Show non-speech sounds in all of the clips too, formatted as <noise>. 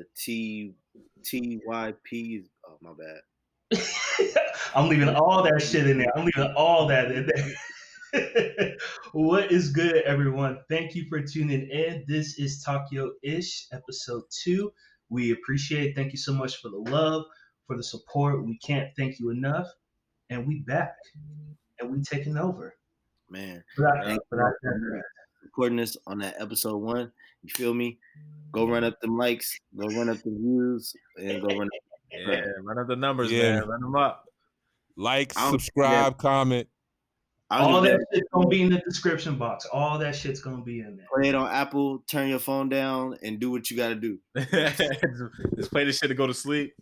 the T T Y P. Oh my bad. <laughs> I'm leaving all that shit in there. I'm leaving all that in there. <laughs> what is good, everyone? Thank you for tuning in. This is Tokyo Ish, episode two. We appreciate. Thank you so much for the love, for the support. We can't thank you enough. And we back, and we taking over. Man, Without- Thank without- recording this on that episode one. You feel me? Go run up them likes, go run up the views, and go run up. <laughs> Yeah, run up the numbers, Yeah. man. Run them up. Like, I'm- subscribe, comment. I don't all that that. shit's gonna be in the description box. All that shit's gonna be in there. Play it on Apple. Turn your phone down and do what you got to do. <laughs> Just play this shit to go to sleep.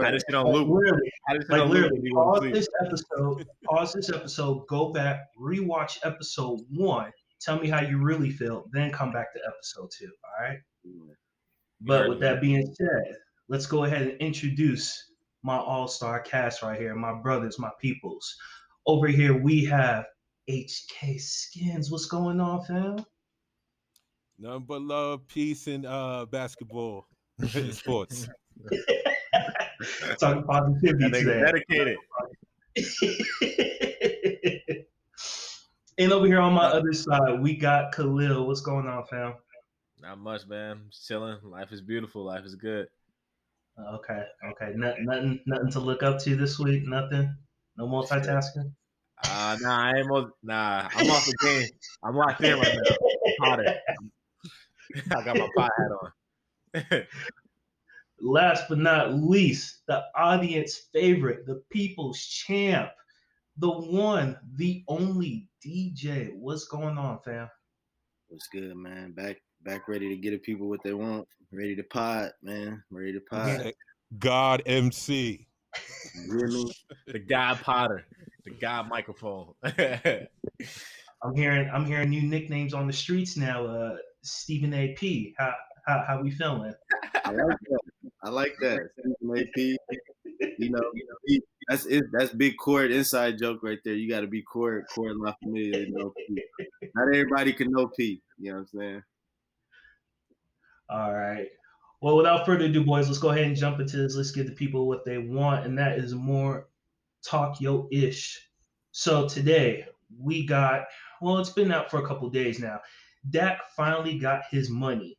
Have this shit on Like, loop. literally, Have this shit like on literally, when you go to pause this episode. Pause this episode. Go back, rewatch episode one. Tell me how you really feel. Then come back to episode two. All right. But with that being said, let's go ahead and introduce my all-star cast right here, my brothers, my peoples. Over here we have HK Skins. What's going on, fam? Nothing but love, peace, and uh, basketball and <laughs> sports. Talking positivity That nigga today. dedicated. <laughs> and over here on my other side, we got Khalil. What's going on, fam? Not much, man. Just chilling. Life is beautiful. Life is good. Okay, okay. Nothing, nothing, nothing to look up to this week. Nothing. No multitasking. Uh nah, I ain't mo- nah. I'm off the game. I'm locked in right now. Potter. I got my pot hat on. <laughs> Last but not least, the audience favorite, the people's champ, the one, the only DJ. What's going on, fam? What's good, man? Back, back, ready to get the people what they want. Ready to pot, man. Ready to pot. God MC. You hear me? the God Potter. The God microphone. <laughs> I'm hearing, I'm hearing new nicknames on the streets now. Uh, Stephen A. P. How, how, how we feeling? I like that. I like that. Stephen AP. You know, you know, he, that's it, that's big court inside joke right there. You got to be court, court La Familia. know. Not everybody can know P. You know what I'm saying? All right. Well, without further ado, boys, let's go ahead and jump into this. Let's give the people what they want, and that is more talk yo ish. So today we got, well, it's been out for a couple days now. Dak finally got his money.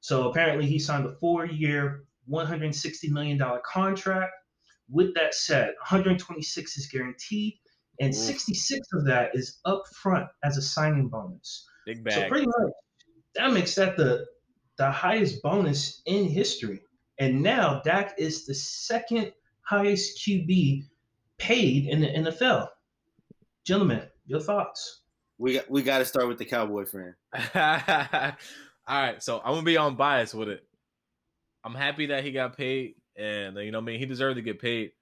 So apparently he signed a four-year, $160 million contract. With that said, 126 is guaranteed, and Ooh. 66 of that is upfront as a signing bonus. Big bag. So pretty much that makes that the the highest bonus in history. And now Dak is the second highest QB paid in the NFL. Gentlemen, your thoughts? We got we got to start with the cowboy friend. <laughs> <laughs> All right, so I'm gonna be on bias with it. I'm happy that he got paid, and you know, what I mean, he deserved to get paid.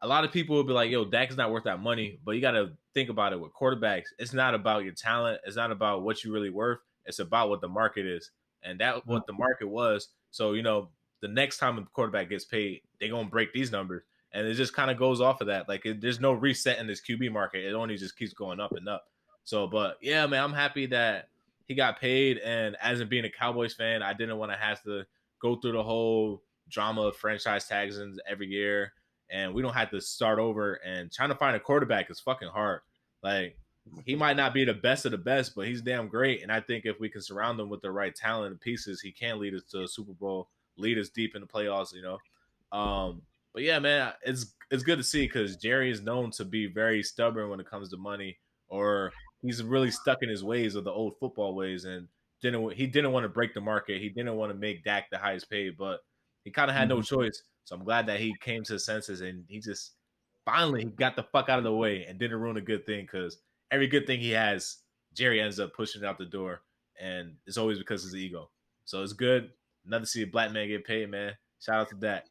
A lot of people will be like, "Yo, Dak's not worth that money," but you got to think about it with quarterbacks. It's not about your talent. It's not about what you really worth. It's about what the market is, and that what the market was. So you know, the next time a quarterback gets paid, they gonna break these numbers, and it just kind of goes off of that. Like, it, there's no reset in this QB market. It only just keeps going up and up. So, but yeah, man, I'm happy that he got paid. And as in being a Cowboys fan, I didn't want to have to go through the whole drama of franchise tags and every year. And we don't have to start over. And trying to find a quarterback is fucking hard. Like he might not be the best of the best, but he's damn great. And I think if we can surround him with the right talent and pieces, he can lead us to a Super Bowl, lead us deep in the playoffs. You know. Um, but yeah, man, it's it's good to see because Jerry is known to be very stubborn when it comes to money, or he's really stuck in his ways of the old football ways, and didn't he didn't want to break the market. He didn't want to make Dak the highest paid, but he kind of had no choice. So I'm glad that he came to his senses and he just finally got the fuck out of the way and didn't ruin a good thing because every good thing he has, Jerry ends up pushing it out the door, and it's always because of his ego. So it's good. Another see a black man get paid, man. Shout out to Dak.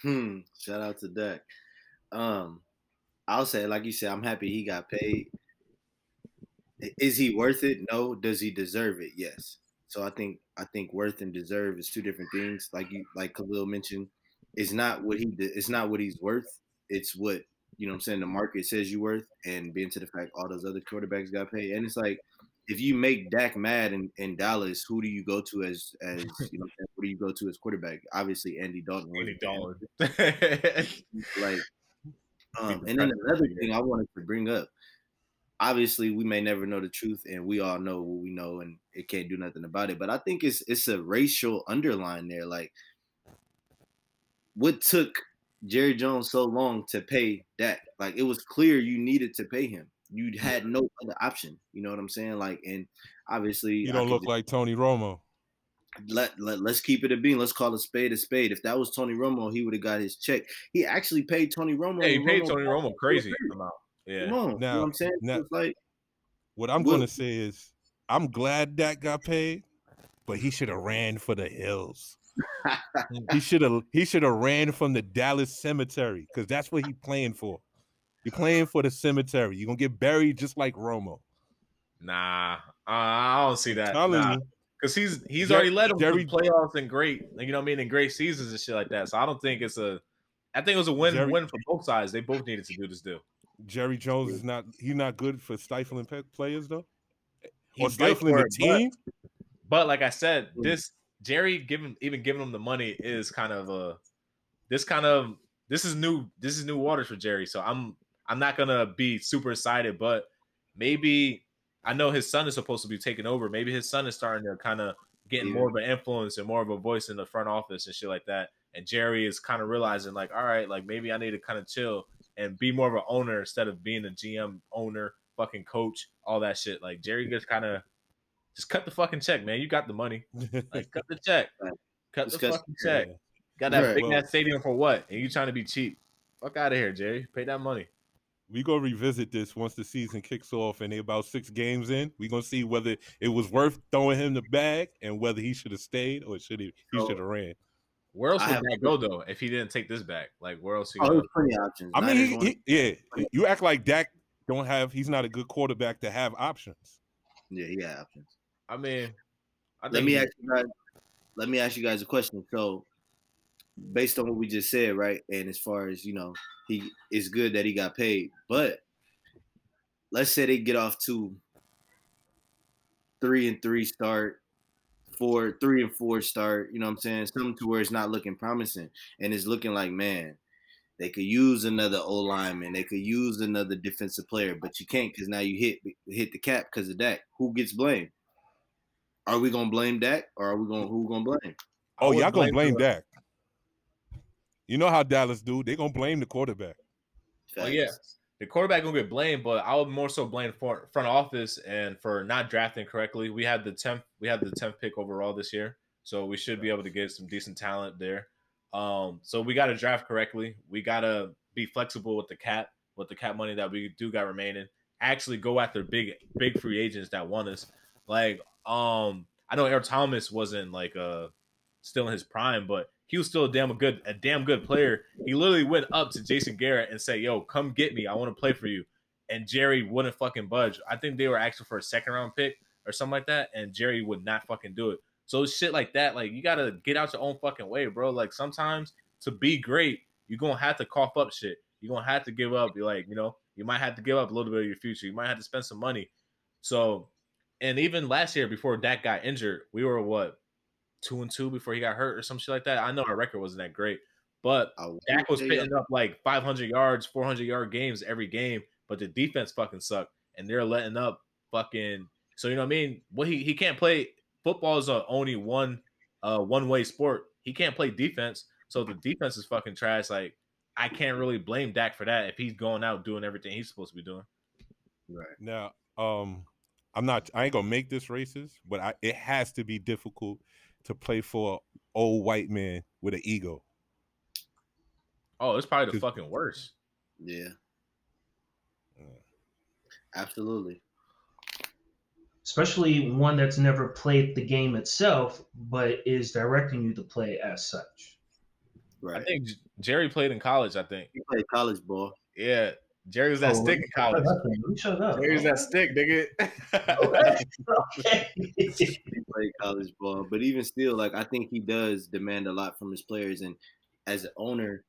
Hmm. Shout out to Dak. Um, I'll say, like you said, I'm happy he got paid. Is he worth it? No. Does he deserve it? Yes. So I think I think worth and deserve is two different things. Like you, like Khalil mentioned, it's not what he it's not what he's worth. It's what you know. what I'm saying the market says you're worth, and being to the fact all those other quarterbacks got paid, and it's like if you make Dak mad in, in Dallas, who do you go to as as <laughs> you know? Who do you go to as quarterback? Obviously, Andy Dalton. Andy Dalton. <laughs> like, um, and then another thing I wanted to bring up. Obviously, we may never know the truth, and we all know what we know, and it can't do nothing about it. But I think it's it's a racial underline there. Like, what took Jerry Jones so long to pay that Like, it was clear you needed to pay him you had no other option. You know what I'm saying? Like, and obviously, you don't look just, like Tony Romo. Let, let let's keep it a bean. Let's call a spade a spade. If that was Tony Romo, he would have got his check. He actually paid Tony Romo. Hey, he paid Romo Tony Romo crazy amount. Yeah. Come on. Now, you know what I'm saying? Now, like, what I'm going to say is, I'm glad that got paid, but he should have ran for the hills. he <laughs> should have he should have ran from the Dallas cemetery because that's what he playing for. You're playing for the cemetery. You're gonna get buried just like Romo. Nah, uh, I don't see that. Nah. Because he's he's Jer- already led them Jerry, to playoffs and great, you know what I mean, in great seasons and shit like that. So I don't think it's a. I think it was a win Jerry, win for both sides. They both needed to do this deal. Jerry Jones is not he's not good for stifling players though, he's or stifling the team. But, but, like I said, mm. this Jerry giving even giving him the money is kind of a this kind of this is new this is new waters for Jerry. So I'm I'm not gonna be super excited, but maybe I know his son is supposed to be taking over. Maybe his son is starting to kind of getting yeah. more of an influence and more of a voice in the front office and shit like that. And Jerry is kind of realizing, like, all right, like maybe I need to kind of chill and be more of an owner instead of being a GM owner, fucking coach, all that shit. Like Jerry just kind of just cut the fucking check, man. You got the money. <laughs> Like cut the check. Cut the fucking check. Got that right, big well, ass stadium for what? And you trying to be cheap. Fuck out of here, Jerry. Pay that money we gonna revisit this once the season kicks off and they about six games in. We gonna see whether it was worth throwing him the bag and whether he should have stayed or should he he should have ran. Where else would that go though if he didn't take this back? Like where else? Oh, there's plenty options. I mean, he, he, yeah, you act like Dak don't have. He's not a good quarterback to have options. Yeah, he got options. I mean, I let me he, ask you guys. Let me ask you guys a question. So, based on what we just said, right, and as far as you know, he it's good that he got paid. But let's say they get off to three and three start, four, three and four start, you know what I'm saying? Something to where it's not looking promising. And it's looking like, man, they could use another O lineman, they could use another defensive player, but you can't because now you hit hit the cap because of that. Who gets blamed? Are we gonna blame Dak or are we gonna who gonna blame? Oh, y'all gonna blame Dak. You know how Dallas do? They're gonna blame the quarterback. Oh yeah, the quarterback gonna get blamed, but I would more so blame for front office and for not drafting correctly. We had the tenth, we had the tenth pick overall this year, so we should be able to get some decent talent there. Um, so we got to draft correctly. We got to be flexible with the cap, with the cap money that we do got remaining. Actually, go after big, big free agents that want us. Like, um, I know Earl Thomas wasn't like uh still in his prime, but he was still a damn good a damn good player. He literally went up to Jason Garrett and said, "Yo, come get me. I want to play for you." And Jerry wouldn't fucking budge. I think they were asking for a second round pick or something like that, and Jerry would not fucking do it. So shit like that, like you gotta get out your own fucking way, bro. Like sometimes to be great, you're gonna have to cough up shit. You're gonna have to give up. You're like, you know, you might have to give up a little bit of your future. You might have to spend some money. So, and even last year before Dak got injured, we were what two and two before he got hurt or some shit like that. I know our record wasn't that great, but Dak was picking up like 500 yards, 400 yard games every game, but the defense fucking sucked, and they're letting up fucking. So you know what I mean? Well, he he can't play football is a only one uh one way sport. He can't play defense, so the defense is fucking trash. Like I can't really blame Dak for that if he's going out doing everything he's supposed to be doing. Right now, um, I'm not. I ain't gonna make this racist, but I, it has to be difficult to play for an old white man with an ego. Oh, it's probably the fucking worst. Yeah. Absolutely. Especially one that's never played the game itself, but is directing you to play as such. Right. I think Jerry played in college. I think he played college ball. Yeah, Jerry was that oh, stick in college. Shut up. Jerry was that stick, nigga. he played college ball, but even still, like I think he does demand a lot from his players, and as an owner,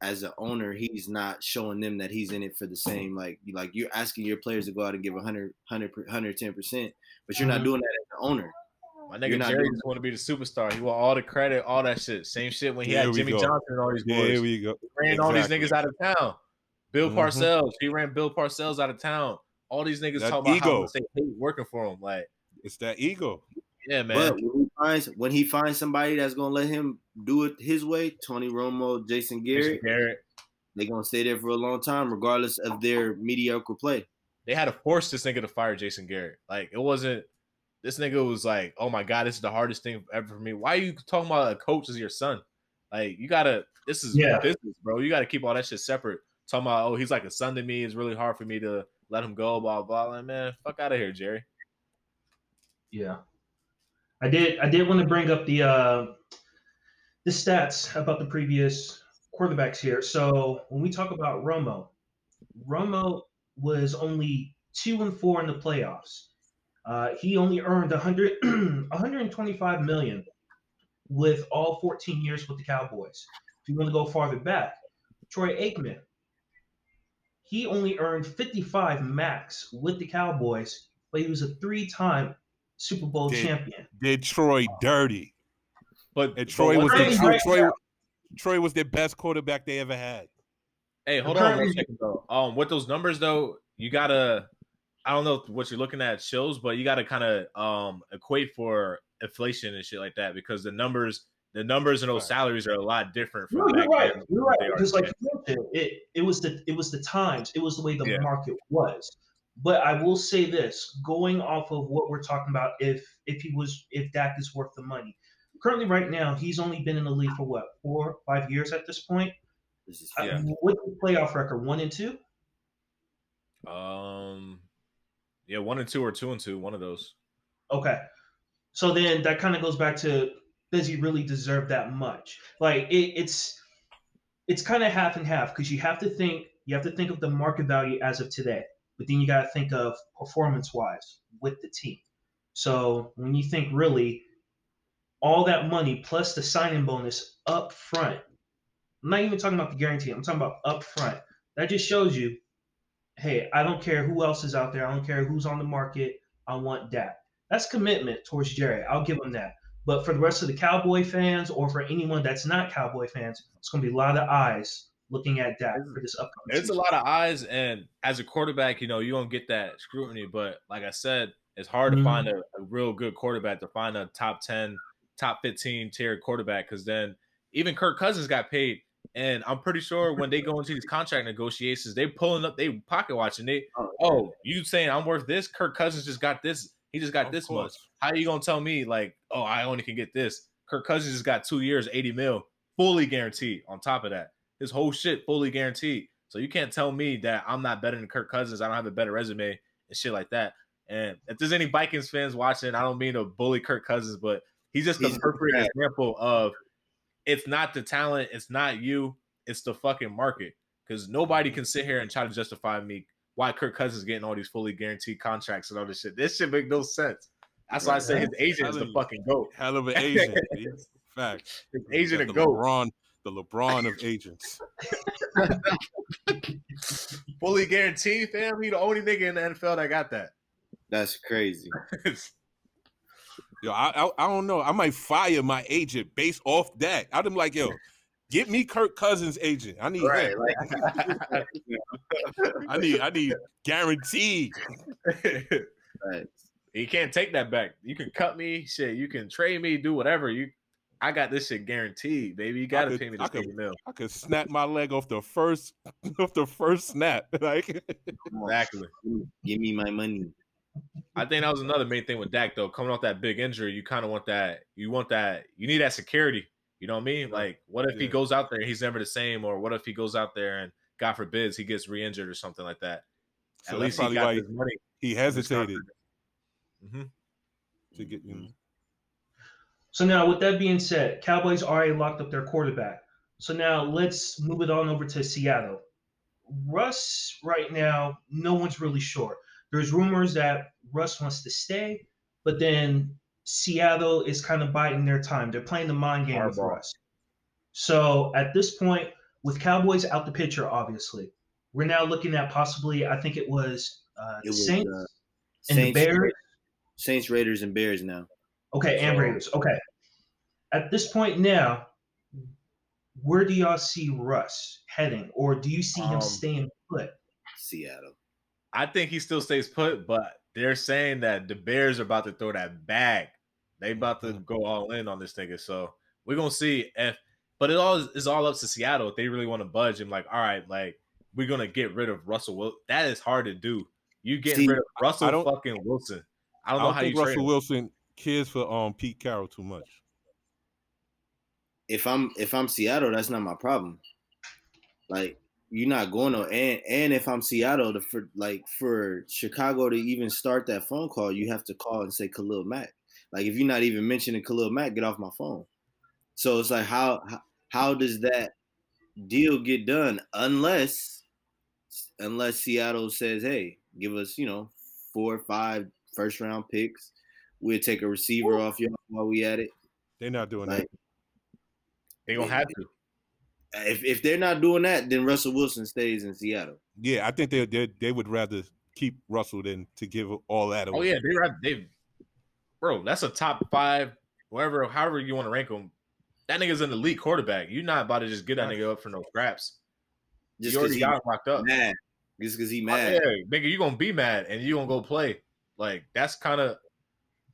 as an owner, he's not showing them that he's in it for the same. Like, like you're asking your players to go out and give 100, 100, 110 percent, but you're not Mhm. doing that as an owner. My nigga not Jerry just want to be the superstar. He want all the credit, all that shit. Same shit when he There had Jimmy go. Johnson and all these boys. There we go. ran all these niggas out of town. Bill Mhm. Parcells, he ran Bill Parcells out of town. All these niggas That talk about how ego. much they hate working for him. Like, It's that ego. yeah, man. But when he finds when he finds somebody that's gonna let him do it his way, Tony Romo, Jason Jason Garrett, Garrett, they're gonna stay there for a long time, regardless of their mediocre play. they had to force this nigga to fire Jason Garrett. Like, it wasn't. This nigga was like, "Oh my god, this is the hardest thing ever for me." Why are you talking about a coach as your son? Like, you gotta. This is Yeah. business, bro. You gotta keep all that shit separate. Talking about, oh, he's like a son to me. It's really hard for me to let him go. Blah blah. Like, man, fuck out of here, Jerry. Yeah. I did I did want to bring up the uh the stats about the previous quarterbacks here. So when we talk about Romo, Romo was only two and four in the playoffs. Uh, he only earned 100, 125 <clears throat> million with all 14 years with the Cowboys. If you want to go farther back, Troy Aikman, he only earned 55 max with the Cowboys, but he was a three-time Super Bowl Did- champion. Did Troy dirty. But And Troy one was the Troy, right Troy, now. Troy was the best quarterback they ever had. Hey, hold on one Currently- second though. Um, with those numbers though, you gotta. I don't know what you're looking at shows, but you gotta kind of um equate for inflation and shit like that because the numbers, the numbers and those salaries are a lot different from No, you're right. then. You're right. Because like today. you mentioned, it it was the it was the times. It was the way the Yeah. market was. But I will say this, going off of what we're talking about, if if he was if Dak is worth the money. Currently, right now, he's only been in the league for what four, five years at this point. This is Uh, Yeah. What's the playoff record? One and two. um, yeah, one and two or two and two, one of those. Okay. So then that kind of goes back to does he really deserve that much? Like it, it's it's kind of half and half because you have to think you have to think of the market value as of today, but then you got to think of performance wise with the team. So when you think really all that money plus the signing bonus up front, I'm not even talking about the guarantee. I'm talking about up front. That just shows you, hey, I don't care who else is out there. I don't care who's on the market. I want that. That's commitment towards Jerry. I'll give him that. But for the rest of the Cowboy fans or for anyone that's not Cowboy fans, it's going to be a lot of eyes looking at Dak for this upcoming It's a lot of eyes, and as a quarterback, you know, you don't get that scrutiny. But like I said, it's hard to Mhm. find a, a real good quarterback to find a top ten, top fifteen tier quarterback. Because then even Kirk Cousins got paid, and I'm pretty sure when they go into these contract negotiations, they pulling up, they pocket watching. They, oh, you saying I'm worth this? Kirk Cousins just got this. He just got Of this much. course. How you gonna tell me like, oh, I only can get this? Kirk Cousins just got two years, eighty mil, fully guaranteed. On top of that, his whole shit fully guaranteed. So you can't tell me that I'm not better than Kirk Cousins. I don't have a better resume and shit like that. And if there's any Vikings fans watching, I don't mean to bully Kirk Cousins, but he's just the perfect bad. example of it's not the talent, it's not you, it's the fucking market. Because nobody can sit here and try to justify me why Kirk Cousins is getting all these fully guaranteed contracts and all this shit. This shit make no sense. That's why I say his agent is the fucking goat. Hell of an <laughs> agent. Fact. His agent a the goat. LeBron, the LeBron of agents. <laughs> Fully guaranteed, fam. He the only nigga in the NFL that got that. That's crazy. <laughs> Yo, I, I I don't know. I might fire my agent based off that. I'd be like, yo, get me Kirk Cousins' agent. I need Right, him. like <laughs> <laughs> I need I need guaranteed. right. he can't take that back. You can cut me, shit. You can trade me, do whatever. You, I got this shit guaranteed, baby. You gotta could- pay me I this could- mil. I could snap my leg off the first <laughs> off the first snap. Like Exactly. Give me my money. I think that was another main thing with Dak though. Coming off that big injury, you kind of want that. You want that. You need that security. You know what I mean? Like, what if he goes out there and he's never the same, or what if he goes out there and God forbids he gets re-injured or something like that? So At that's least he probably got why his money. he hesitated hmm to get you know, So now, with that being said, Cowboys already locked up their quarterback. So now let's move it on over to Seattle. Russ, right now, no one's really sure. There's rumors that Russ wants to stay, but then Seattle is kind of biding their time. They're playing the mind game with Hardball. Russ. So at this point, with Cowboys out the picture, obviously, we're now looking at possibly. I think it was uh, It was, Saints uh, and the Bears. Saints, Raiders, and Bears now. Okay, and Raiders. Okay. At this point now, where do y'all see Russ heading, or do you see him Um, staying put? Seattle. I think he still stays put, but they're saying that the Bears are about to throw that bag. They about to go all in on this nigga. So we're gonna see if but it all is, is all up to Seattle if they really want to budge and like, all right, like we're gonna get rid of Russell Wilson. That is hard to do. You get rid of Russell don't- fucking Wilson. I don't I know don't how think you Russell him. Wilson cares for um Pete Carroll too much. If I'm if I'm Seattle, that's not my problem. Like you're not going to and and if I'm Seattle, the for like for Chicago to even start that phone call, you have to call and say Khalil Mack. Like if you're not even mentioning Khalil Mack, get off my phone. So it's like how how, how does that deal get done unless unless Seattle says, "Hey, give us, you know, four or five first round picks. We'll take a receiver off you while we at it." They're not doing Like that. They gonna have to. if if they're not doing that, then Russell Wilson stays in Seattle. Yeah, I think they they they would rather keep Russell than to give all that oh, away. Oh yeah, they right they bro, that's a top five, whatever, however you want to rank him. That nigga's an elite quarterback. You're not about to just get that nigga up for no scraps. Just you already he got him locked up. mad. Just because he Oh, mad. yeah, nigga, you're gonna be mad and you gonna go play. Like that's kind of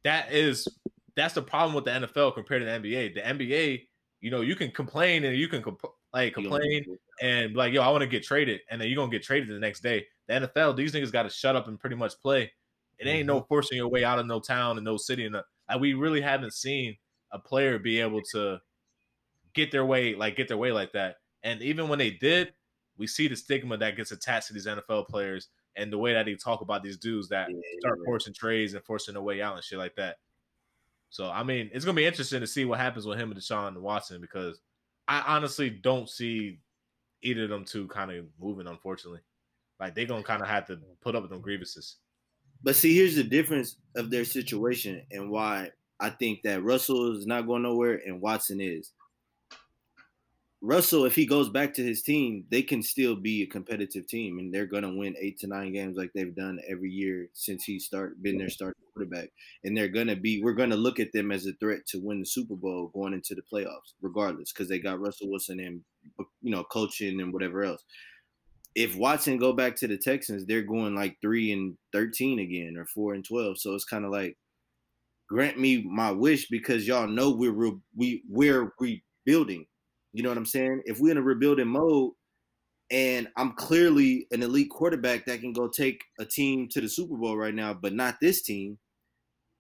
that is that's the problem with the NFL compared to the NBA. The NBA, you know, you can complain and you can comp- like complain and be like, yo, I want to get traded, and then you're gonna get traded the next day. The NFL, these niggas got to shut up and pretty much play. It ain't no mm-hmm. forcing your way out of no town and no city. And uh, like, we really haven't seen a player be able to get their way, like get their way like that. And even when they did, we see the stigma that gets attached to these NFL players and the way that they talk about these dudes that Yeah, start yeah. forcing trades and forcing their way out and shit like that. So I mean, it's gonna be interesting to see what happens with him and Deshaun Watson because I honestly don't see either of them two kind of moving. Unfortunately, like they're gonna kind of have to put up with them grievances. But see, here's the difference of their situation and why I think that Russell is not going nowhere and Watson is. Russell, if he goes back to his team, they can still be a competitive team, and they're gonna win eight to nine games like they've done every year since he started been their starting quarterback. And they're gonna be, we're gonna look at them as a threat to win the Super Bowl going into the playoffs, regardless, because they got Russell Wilson and you know coaching and whatever else. If Watson go back to the Texans, they're going like three and thirteen again, or four and twelve. So it's kind of like, grant me my wish because y'all know we're re- we we're rebuilding. You know what I'm saying? If we're in a rebuilding mode, and I'm clearly an elite quarterback that can go take a team to the Super Bowl right now, but not this team.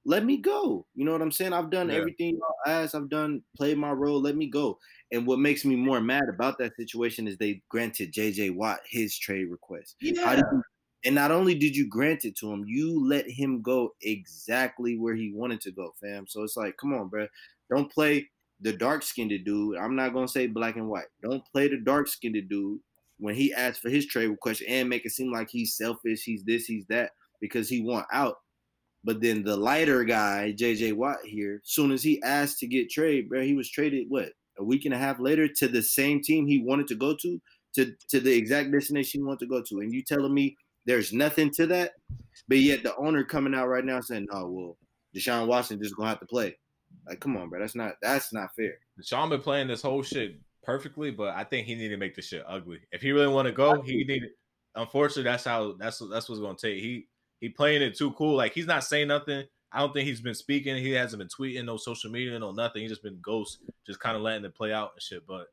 Let me go. You know what I'm saying? I've done Yeah. everything y'all asked. I've done played my role. Let me go. And what makes me more mad about that situation is they granted JJ Watt his trade request. How did you, and not only did you grant it to him, you let him go exactly where he wanted to go, fam. So it's like, come on, bro. Don't play the dark skinned dude. I'm not gonna say black and white. Don't play the dark skinned dude when he asked for his trade request and make it seem like he's selfish, he's this, he's that, because he want out. But then the lighter guy, JJ Watt here, soon as he asked to get traded, bro, he was traded what a week and a half later to the same team he wanted to go to, to to the exact destination he wanted to go to. And you telling me there's nothing to that, but yet the owner coming out right now saying, "Oh well, Deshaun Watson just gonna have to play." Like, come on, bro, that's not that's not fair. Sean been playing this whole shit perfectly, but I think he need to make the shit ugly. If he really want to go, he needed. Unfortunately, that's how that's that's what's gonna take. He he playing it too cool. Like he's not saying nothing. I don't think he's been speaking. He hasn't been tweeting, no social media, no nothing. He's just been ghost, just kind of letting it play out and shit. But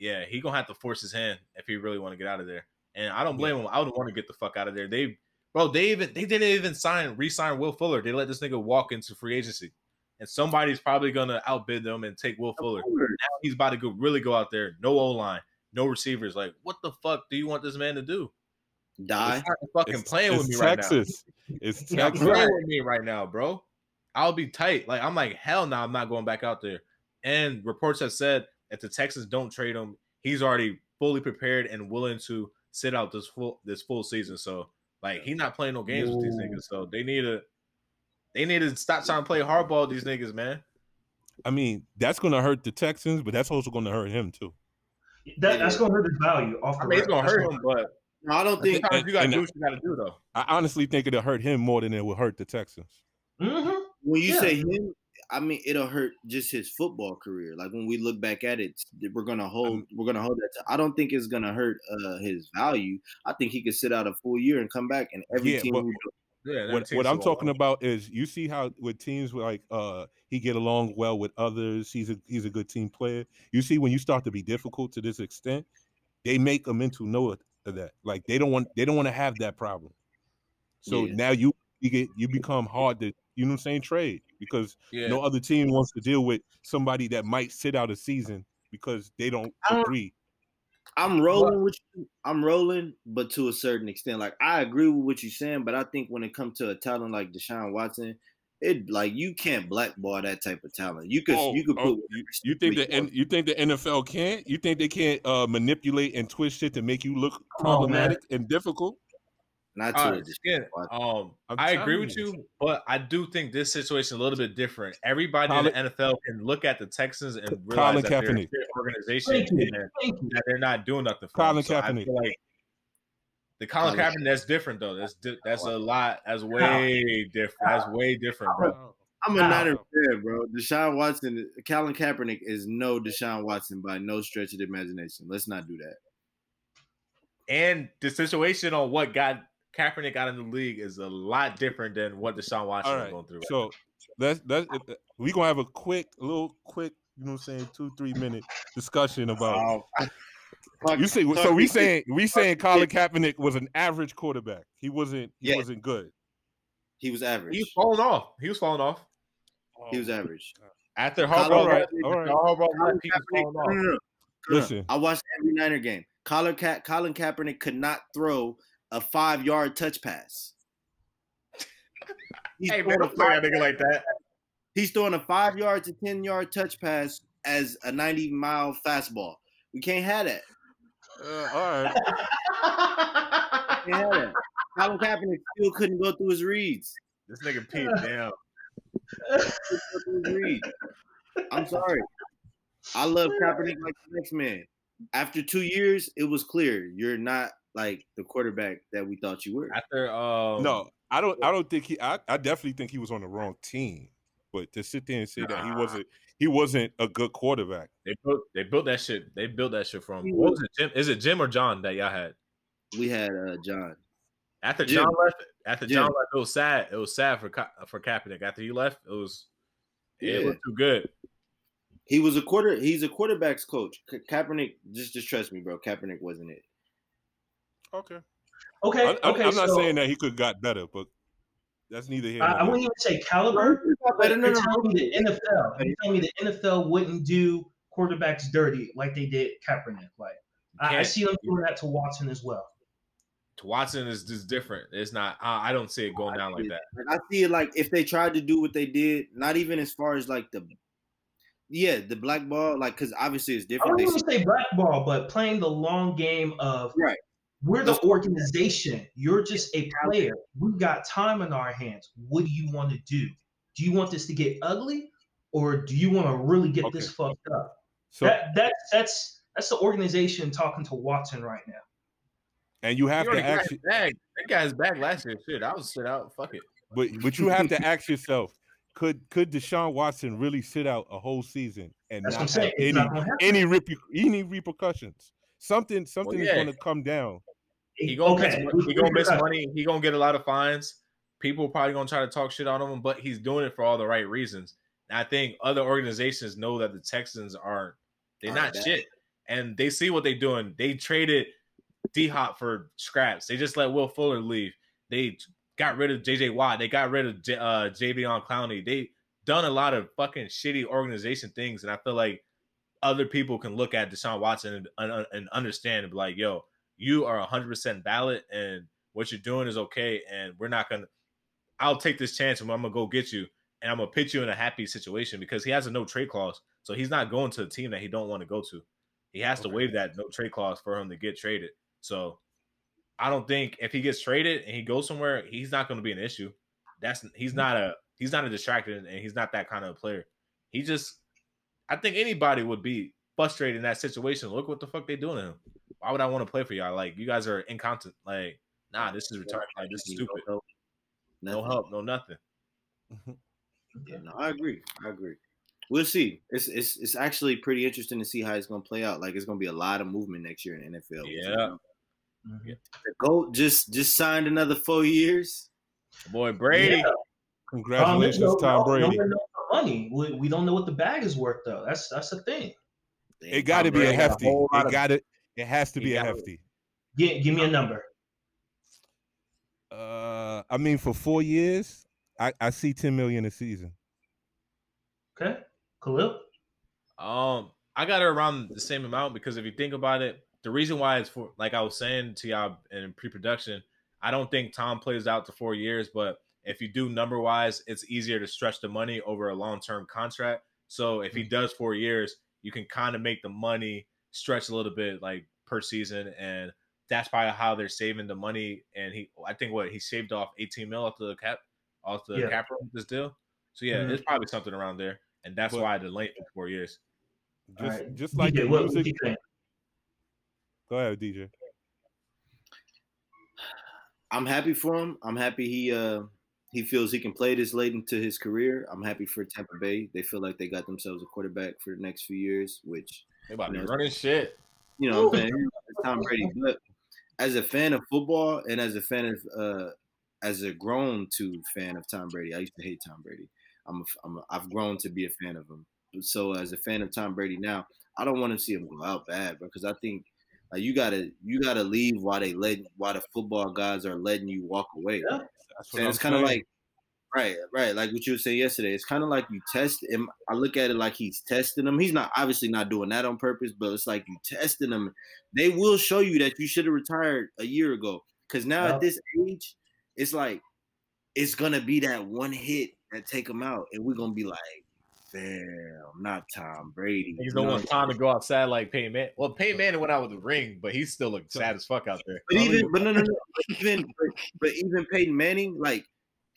yeah, he gonna have to force his hand if he really want to get out of there. And I don't blame him. I would want to get the fuck out of there. They, bro, they even they didn't even sign re-sign Will Fuller. They let this nigga walk into free agency, and somebody's probably gonna outbid them and take Will Fuller. Now he's about to go really go out there, no O line, no receivers. Like, what the fuck do you want this man to do? Die. Fucking It's- playing with it's me right now. Texas. It's <laughs> Texas. playing with me right now, bro. I'll be tight. Like I'm like, hell no, I'm not going back out there. And reports have said if the Texans don't trade him, he's already fully prepared and willing to sit out this full this full season. So like he's not playing no games with these niggas. So they need to they need to stop trying to play hardball with these niggas, man. I mean, that's going to hurt the Texans, but that's also going to hurt him too. That, that's going to hurt his value off the I mean, it's gonna That's hurt him, but No, I don't think. sometimes you gotta and- do what you gotta do though. I honestly think it'll hurt him more than it will hurt the Texans. Mhm. When you Yeah. say him, I mean it'll hurt just his football career. Like when we look back at it, we're gonna hold we're gonna hold that. To, I don't think it's gonna hurt uh, his value. I think he could sit out a full year and come back, and every Yeah, team. but- who- Yeah, What, takes what a I'm while. talking about is you see how with teams like uh he get along well with others. He's a he's a good team player. You see when you start to be difficult to this extent, they make a mental note of that. Like they don't want they don't want to have that problem. So Yeah. now you you get you become hard to you know what I'm saying trade because Yeah, no other team wants to deal with somebody that might sit out a season because they don't I don't- agree. I'm rolling with you. I'm rolling, but to a certain extent. Like I agree with what you're saying, but I think when it comes to a talent like Deshaun Watson, it like you can't blackball that type of talent. You could Oh, you could oh, put you, you think the N- you think the NFL can't? You think they can't uh, manipulate and twist shit to make you look Come on, man. problematic and difficult? not to All a Skin, um, I'm agree with you. you, but I do think this situation is a little bit different. Everybody in the NFL can look at the Texans and realize Colin that they're a Kaepernick. shit organization Thank you. and Thank you. that they're not doing nothing for Colin them. So I Kaepernick. feel like the Colin Colin Kaepernick, that's different though. That's di- that's a lot. That's way different. That's way different, bro. I'm a How? Niner fan, bro. Deshaun Watson, Colin Kaepernick is no Deshaun Watson by no stretch of the imagination. Let's not do that. And the situation on what got Kaepernick out of the league is a lot different than what Deshaun Watson All is going through. So let's let's uh, uh, we gonna have a quick, little quick, you know what I'm saying, two three minute discussion about. Oh, You see, so? We saying we saying Colin Kaepernick was an average quarterback. He wasn't. He Yeah. wasn't good. he was average. He was falling off. He was falling off. He was average. After Colin- Harbaugh, All right, left, all right. Harbaugh Colin he was falling off. no, no, no. Listen. I watched every Niner game. Colin Ka- Colin Kaepernick could not throw a five yard touch pass. <laughs> He's, Hey, man, throwing a don't play that five, nigga like that. he's throwing a five yard to ten yard touch pass as a ninety mile fastball. We can't have that. Uh, all right. We <laughs> can't have that. Colin Kaepernick still couldn't go through his reads. This nigga Pete, damn. Couldn't go through his reads. I'm sorry. I love Kaepernick like the next man. After two years, it was clear you're not like the quarterback that we thought you were. After um, No, I don't. I don't think he. I, I definitely think he was on the wrong team. But to sit there and say that he wasn't, he wasn't a good quarterback. they built they built that shit. They built that shit from He what was- was it? Jim? Is it Jim or John that y'all had? We had uh, John. After Jim. John left, after Jim. John left, it was sad. It was sad for Ka- for Kaepernick. After he left, it was it Yeah. was too good. He was a quarter. He's a quarterbacks coach. Ka- Kaepernick, just just trust me, bro. Kaepernick wasn't it. Okay. Okay, I, I, okay. I'm not so saying that he could got better, but that's neither here. I, nor I wouldn't even say caliber. But Better you're telling me the NFL. You're telling me the NFL wouldn't do quarterbacks dirty like they did Kaepernick. Like I, I see them doing that to Watson as well. To Watson is just different. It's not. I, I don't see it going down like that. I see it like if they tried to do what they did, not even as far as like the, yeah, the black ball, like because obviously it's different. I different. don't They even say blackball, but playing the long game of Right. We're the organization. You're just a player. We've got time in our hands. What do you want to do? Do you want this to get ugly, or do you want to really get this fucked up? So that that's that's that's the organization talking to Watson right now. and you have He to ask. That guy's back last year. Shit, I was sit out. Fuck it. but but you have to ask yourself, could could Deshaun Watson really sit out a whole season and That's what I'm not saying. have any not any reper- any repercussions? Something something yeah. is going to come down. He gonna Okay, miss, he gonna miss money. He gonna get a lot of fines. People probably gonna try to talk shit on him, but he's doing it for all the right reasons. And I think other organizations know that the Texans aren't they're not shit, and they see what they're doing. They traded D Hop for scraps. They just let Will Fuller leave. They got rid of JJ Watt. They got rid of J, uh, Jadeveon Clowney. They done a lot of fucking shitty organization things, and I feel like other people can look at Deshaun Watson and, and, and understand and be like, "Yo, you are 100% valid and what you're doing is okay and we're not going to I'll take this chance and I'm going to go get you and I'm going to pitch you in a happy situation because he has a no trade clause. So he's not going to a team that he don't want to go to. He has to waive that no trade clause for him to get traded. So I don't think if he gets traded and he goes somewhere, he's not going to be an issue. That's he's mm-hmm. not a he's not a distracted and he's not that kind of a player. He just I think anybody would be frustrated in that situation. Look what the fuck they doing to him. Why would I want to play for y'all? Like you guys are incompetent. Like nah, this is retarded. Like this is stupid. No help. No Nothing. help, no nothing. Yeah, no, I agree. I agree. We'll see. It's it's it's actually pretty interesting to see how it's gonna play out. Like it's gonna be a lot of movement next year in the NFL. Yeah. Mhm. The GOAT just just signed another four years. Boy, Brady. Yeah. Congratulations, Um, no- Tom Brady. No one knows the money. We, we don't know what the bag is worth though. That's that's the thing. It got to Tom be a Brady got hefty. whole It got to. It has to be a hefty. Give, give me a number. Uh, I mean, for four years, I, I see ten million a season. Okay, Khalil. Um, I got it around the same amount because if you think about it, the reason why it's for like I was saying to y'all in pre-production, I don't think Tom plays out to four years, but if you do number wise, it's easier to stretch the money over a long-term contract. So if he does four years, you can kind of make the money stretch a little bit like per season, and that's probably how they're saving the money. And he, I think what he saved off 18 mil off the cap, off the Yeah. cap room this deal. So yeah, Mhm. it's probably something around there, and that's But- why the length of four years. Just right. just like DJ, the what, what music. you? Go ahead, DJ. I'm happy for him. I'm happy he uh he feels he can play this late into his career. I'm happy for Tampa Bay. They feel like they got themselves a quarterback for the next few years, which They about to be Yeah. running shit. you know what I'm saying it's Tom Brady. But as a fan of football and as a fan of uh as a grown to fan of Tom Brady, I used to hate Tom Brady. I'm a, I'm a, I've grown to be a fan of him. So as a fan of Tom Brady now, I don't want to see him go out bad because I think like you gotta you gotta leave while they let while the football guys are letting you walk away. Yeah. That's And it's kind of like, right, right, like what you were saying yesterday. It's kind of like you test him. I look at it like he's testing them. He's not obviously not doing that on purpose, but it's like you testing them. They will show you that you should have retired a year ago. Because now Yeah. at this age, it's like it's gonna be that one hit that take him out, and we're gonna be like, damn, not Tom Brady. He's You don't know want what I'm Tom to go outside like Peyton Man. Well, Peyton Manning went out with the ring, but he still looked sad as fuck out there. But even, but no, no, no. But even, but, but even Peyton Manning, like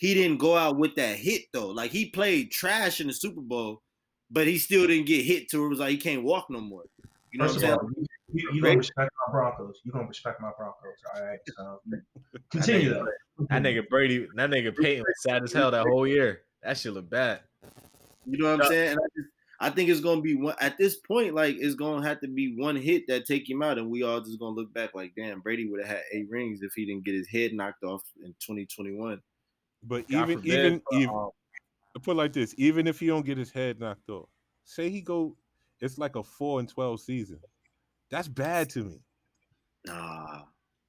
he didn't go out with that hit though. Like he played trash in the Super Bowl, but he still didn't get hit to where it was like he can't walk no more. You know First what I'm saying? all, you, you gonna respect my Broncos. You gonna respect my Broncos. All right. So <laughs> continue though. That nigga Brady, that nigga Peyton was sad as hell that whole year. That shit look bad. You know what I'm saying? And I, just, I think it's gonna be one at this point. Like it's gonna have to be one hit that take him out, and we all just gonna look back like, damn, Brady would have had eight rings if he didn't get his head knocked off in 2021. But God even forbid, even but, even um, put like this, even if he don't get his head knocked off, say he go, it's like a four and twelve season. That's bad to me. Nah,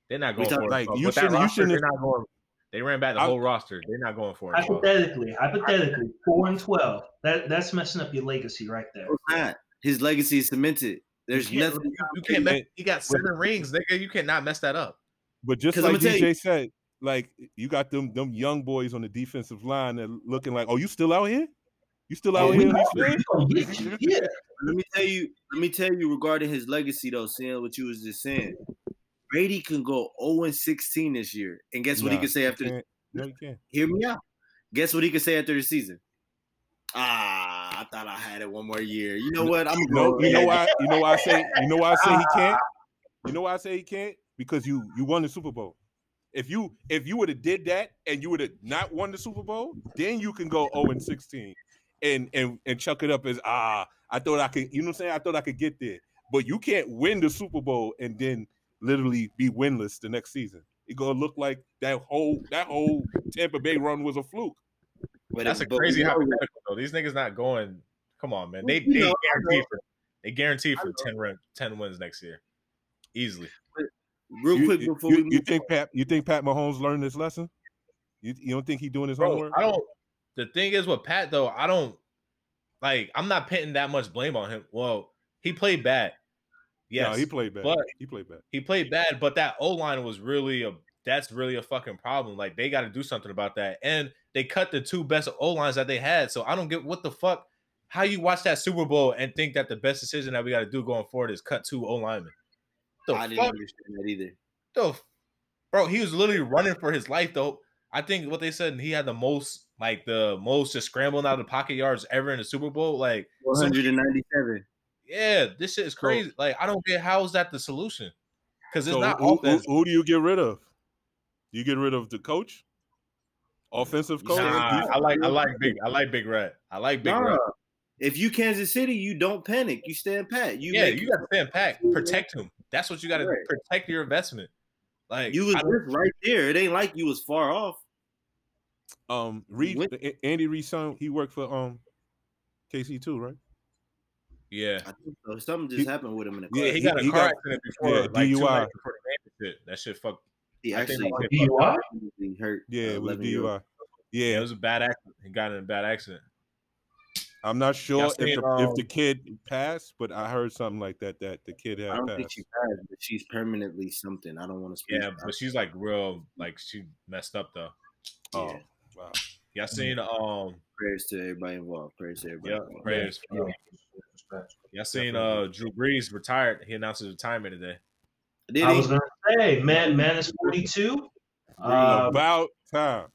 they're not going talk- for like, But you shouldn't- you shouldn't they're not going. They ran back the I- whole roster. They're not going for it. bro. Hypothetically, hypothetically, four and twelve. That that's messing up your legacy right there. it's not. His legacy is cemented. There's you nothing. you, you can't mess, he got seven rings, nigga. You cannot mess that up. But just like I'ma tell DJ you- said, like you got them them young boys on the defensive line that looking like, oh, you still out here? You still out Oh, here? we in these We're fields? gonna get you. Yeah. Let me tell you. Let me tell you regarding his legacy, though. Seeing what you was just saying, Brady can go 0 and 16 this year, and guess what he Nah, can say after? The, can't. No, you can't. hear me out. Guess what he can say after the season? Ah, I thought I had it one more year. You know what? I'm No, going. you know why? You know why I say? You know why I say he can't? <laughs> You know why I say he can't? Because you you won the Super Bowl. If you if you would have did that and you would have not won the Super Bowl, then you can go 0 and 16 and and and chuck it up as ah, I thought I could, you know what I'm saying? I thought I could get there. But you can't win the Super Bowl and then literally be winless the next season. It gonna look like that whole that whole Tampa Bay run was a fluke. But That's a it- but crazy we know- hypothetical though. These niggas not going. Come on, man. They they guarantee for they guarantee for know. 10, win, 10 wins next year, easily. Real You- quick you, before you, we you move think Pat you think Pat Mahomes learned this lesson? You, you don't think he's doing his Bro, homework? I don't. The thing is with Pat though, I don't like. I'm not putting that much blame on him. Well, he played bad. Yes, no, he played bad. but- he played bad. he played bad, but that O line was really a that's really a fucking problem. Like they got to do something about that. And they cut the two best O lines that they had. So I don't get what the fuck. How you watch that Super Bowl and think that the best decision that we got to do going forward is cut two O linemen? The I didn't understand that either. the f- bro? He was literally running for his life though. I think what they said he had the most like the most just scrambling out of the pocket yards ever in the Super Bowl. Like 197. Yeah, this shit is crazy. So, like, I don't get how is that the solution? Because it's so not who, who, who, do you get rid of? Do you get rid of the coach, offensive coach. Nah, I like I like big I like Big Red. I like Big nah, Red. If you Kansas City, you don't panic. You stand pat. You yeah, you got to stand pat. Protect him. That's what you got to right. protect your investment. Like you was right there. It ain't like you was far off. Um, Reid, Andy Reid son, he worked for um KC too, right? Yeah, so. Something just he, happened with him in the car. Yeah, he got a he car got, accident before, yeah, like DUI. Before shit. That shit fucked. He actually DUI. Hurt. Yeah, it was DUI. Yeah. yeah, it was a bad accident. He got in a bad accident. I'm not sure if the, um, if the kid passed, but I heard something like that that the kid had. I don't passed. think she passed, but she's permanently something. I don't want to speak. Yeah, but she's like real, like she messed up though. Oh, yeah. wow. Y'all seen um prayers to everybody involved. Prayers to everybody. Yeah, involved. prayers. Yeah. Y'all seen uh Drew Brees retired. He announced his retirement today. Did I was gonna say, man, man is 42. Um, about time.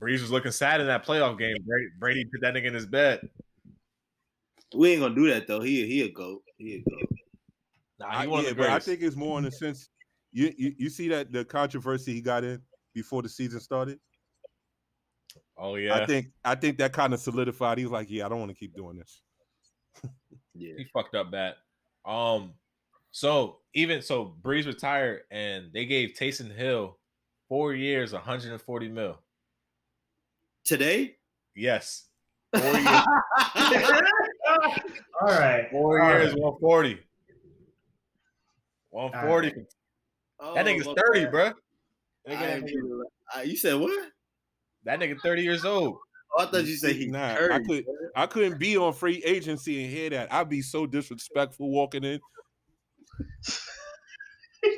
Brees was looking sad in that playoff game. Brady, Brady put that nigga in his bed. We ain't gonna do that though. He he a goat. He a goat. Nah, I, yeah, but I think it's more in the sense you, you you see that the controversy he got in before the season started. Oh yeah. I think I think that kind of solidified. He was like, "Yeah, I don't want to keep doing this." yeah, he fucked up bad. Um, so even so, Brees retired, and they gave Taysom Hill four years, 140 mil. Today? Yes. <laughs> Four years. <laughs> All right. Four All years, right. 140. 140. Right. Oh, that nigga's 30, bro. I, you said what? That nigga 30 years old. Oh, I thought you said he nah, 30, I could I couldn't be on free agency and hear that. I'd be so disrespectful walking in.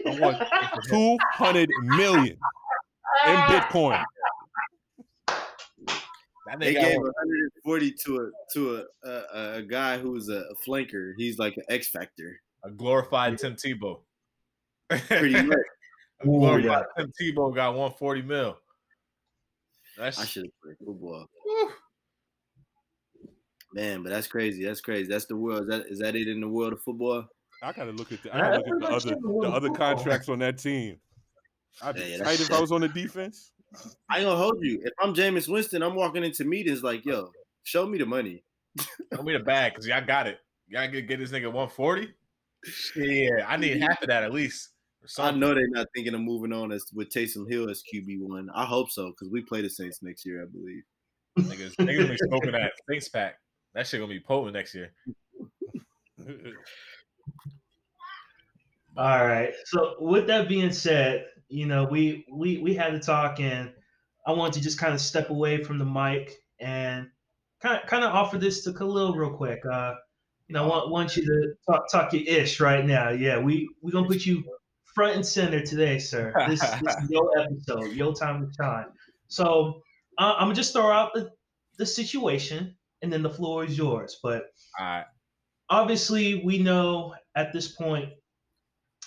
I want <laughs> 200 million in Bitcoin. They gave 140 to a to a a, a guy who's a, a, flanker. He's like an X Factor, a glorified Tim Tebow. Pretty much. <laughs> a glorified Ooh, yeah. Tim Tebow got 140 mil. That's I should have played football. Man, but that's crazy. That's crazy. That's the world. Is that is that it in the world of football? I gotta look at the I gotta look at the other the other contracts on that team. I'd be yeah, tight if I was on the defense. I ain't gonna hold you. If I'm Jameis Winston, I'm walking into meetings like, yo, show me the money. show me the bag, because y'all got it. Y'all get get this nigga 140. Yeah, I need half of that at least. I know they're not thinking of moving on as with Taysom Hill as QB one. I hope so because we play the Saints next year, I believe. Niggas, niggas gonna be smoking that Saints pack. That shit gonna be potent next year. <laughs> All right. So with that being said, you know, we we we had to talk, and I want to just kind of step away from the mic and kind of kind of offer this to Khalil real quick. Uh, you know, I want want you to talk talk your ish right now. Yeah, we we gonna put you front and center today, sir. This, this is your episode, your time to shine. So uh, I'm gonna just throw out the the situation, and then the floor is yours. But obviously, we know at this point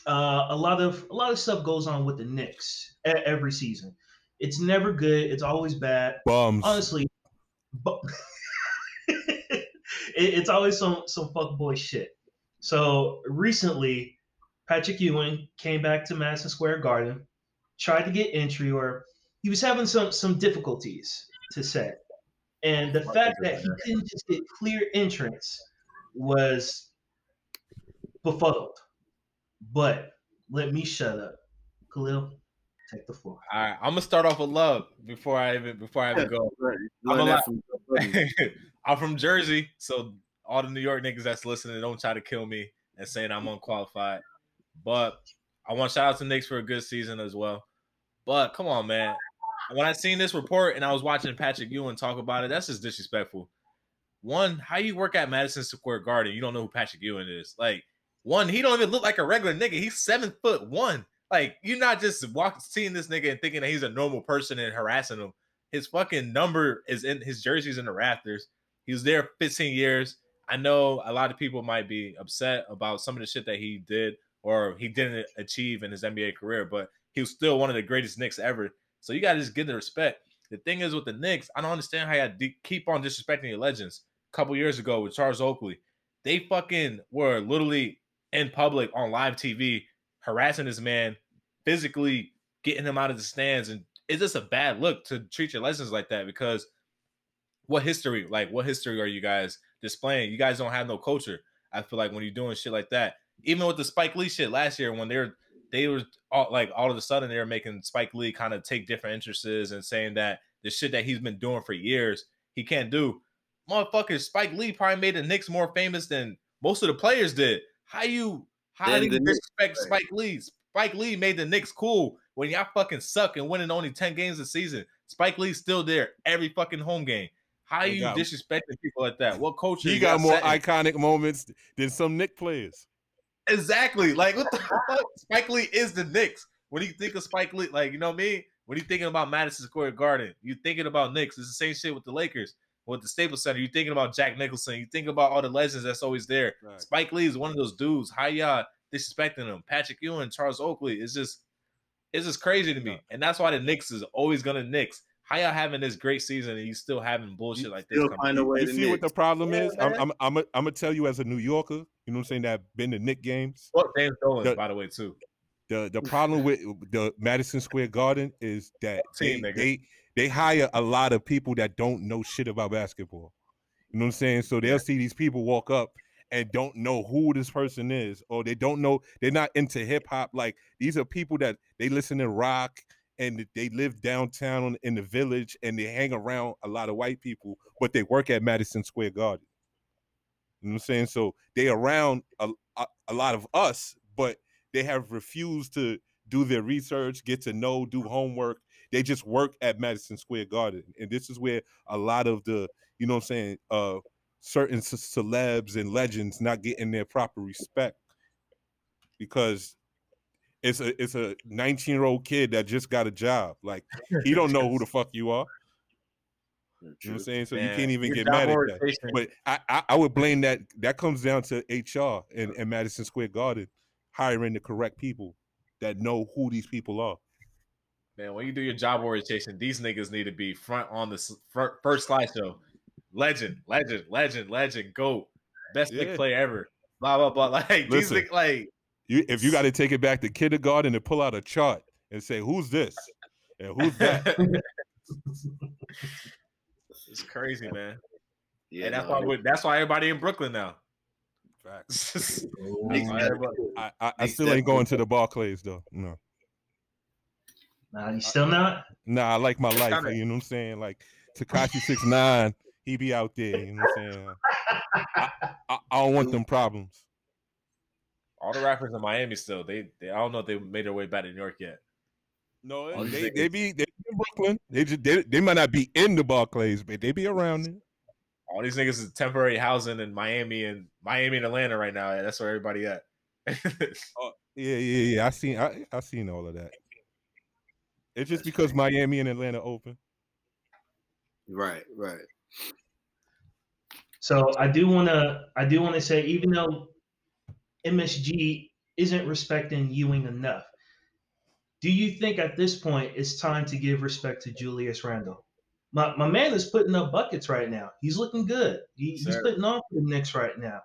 uh, a lot of a lot of stuff goes on with the Knicks every season. It's never good. It's always bad. Bums. Honestly, but <laughs> it, it's always some some fuckboy shit. So recently, Patrick Ewing came back to Madison Square Garden, tried to get entry, or he was having some some difficulties to say. And the fact that he didn't just get clear entrance was befuddled. But let me shut up. Khalil, take the floor. All right, I'm gonna start off with love before I even before I even go. I'm, from, <laughs> I'm from Jersey, so all the New York niggas that's listening don't try to kill me and saying I'm unqualified. But I want to shout out to Knicks for a good season as well. But come on, man. When I seen this report and I was watching Patrick Ewing talk about it, that's just disrespectful. One, how you work at Madison Square Garden, you don't know who Patrick Ewing is. Like one, he don't even look like a regular nigga. He's seven foot one. Like you're not just walking, seeing this nigga and thinking that he's a normal person and harassing him. His fucking number is in his jersey's in the rafters. He was there 15 years. I know a lot of people might be upset about some of the shit that he did or he didn't achieve in his NBA career, but he was still one of the greatest Knicks ever. So you gotta just give the respect. The thing is with the Knicks, I don't understand how you keep on disrespecting your legends. A couple years ago with Charles Oakley, they fucking were literally in public on live TV harassing this man, physically getting him out of the stands, and it's just a bad look to treat your legends like that because what history, like what history are you guys displaying? You guys don't have no culture. I feel like when you're doing shit like that, even with the Spike Lee shit last year when they're they were all, like all of a sudden they were making Spike Lee kind of take different interests and saying that the shit that he's been doing for years he can't do. Motherfucker, Spike Lee probably made the Knicks more famous than most of the players did. How you how do you disrespect Spike Lee? Spike Lee made the Knicks cool when y'all fucking suck and winning only 10 games a season. Spike Lee's still there every fucking home game. How you got, disrespecting people like that? What coach? He got, got more setting? iconic moments than some Knick players. Exactly. Like what the fuck? Spike Lee is the Knicks. When you think of Spike Lee, like you know me, when you thinking about Madison Square Garden, you thinking about Knicks. It's the same shit with the Lakers, with the Staples Center. You thinking about Jack Nicholson. You think about all the legends that's always there. Right. Spike Lee is one of those dudes. How y'all disrespecting him? Patrick Ewing, Charles Oakley. It's just, it's just crazy to me, and that's why the Knicks is always gonna Knicks. How y'all having this great season and you still having bullshit you like this? Find a way you see Knicks. what the problem yeah, is? I'm, I'm, I'm, I'm, gonna tell you as a New Yorker, you know what I'm saying, that been to Knick games. Well, James Dolan, by the way, too. The the <laughs> problem with the Madison Square Garden is that they, they they hire a lot of people that don't know shit about basketball. You know what I'm saying? So they'll see these people walk up and don't know who this person is, or they don't know they're not into hip hop. Like these are people that they listen to rock and they live downtown in the village and they hang around a lot of white people, but they work at Madison Square Garden. You know what I'm saying? So they around a, a, a lot of us, but they have refused to do their research, get to know, do homework. They just work at Madison Square Garden. And this is where a lot of the, you know what I'm saying, uh certain celebs and legends not getting their proper respect because it's a it's a 19 year old kid that just got a job. Like he don't know who the <laughs> fuck you are. You know what I'm saying? So Man, you can't even get mad at that. But I, I, I would blame that that comes down to HR and, and Madison Square Garden hiring the correct people that know who these people are. Man, when you do your job orientation, these niggas need to be front on the front, first slideshow. Legend, legend, legend, legend, go, best yeah. big play ever. Blah blah blah. <laughs> Like Listen, these, like you, if you got to take it back to kindergarten and pull out a chart and say who's this and who's that. <laughs> <laughs> it's crazy, man. Yeah, and that's no, why that's why everybody in Brooklyn now. Facts. I, I, I still ain't going to the Barclays though. No. Nah, you uh, still not? Nah, I like my life. You know what I'm saying? Like Tekashi six nine, he be out there. You know what I'm saying? I, I, I, don't want them problems. All the rappers in Miami still. They, they I don't know if they made their way back to New York yet. No, they, they be they be in Brooklyn. They just they, they might not be in the Barclays, but they be around there all these niggas is temporary housing in Miami and Miami and Atlanta right now. That's where everybody at. <laughs> oh, yeah, yeah, yeah. I seen I I seen all of that. It's just because Miami and Atlanta open. Right, right. So I do want to I do want to say even though MSG isn't respecting Ewing enough, do you think at this point it's time to give respect to Julius Randle? my, my man is putting up buckets right now. He's looking good. He, he's putting on for the Knicks right now.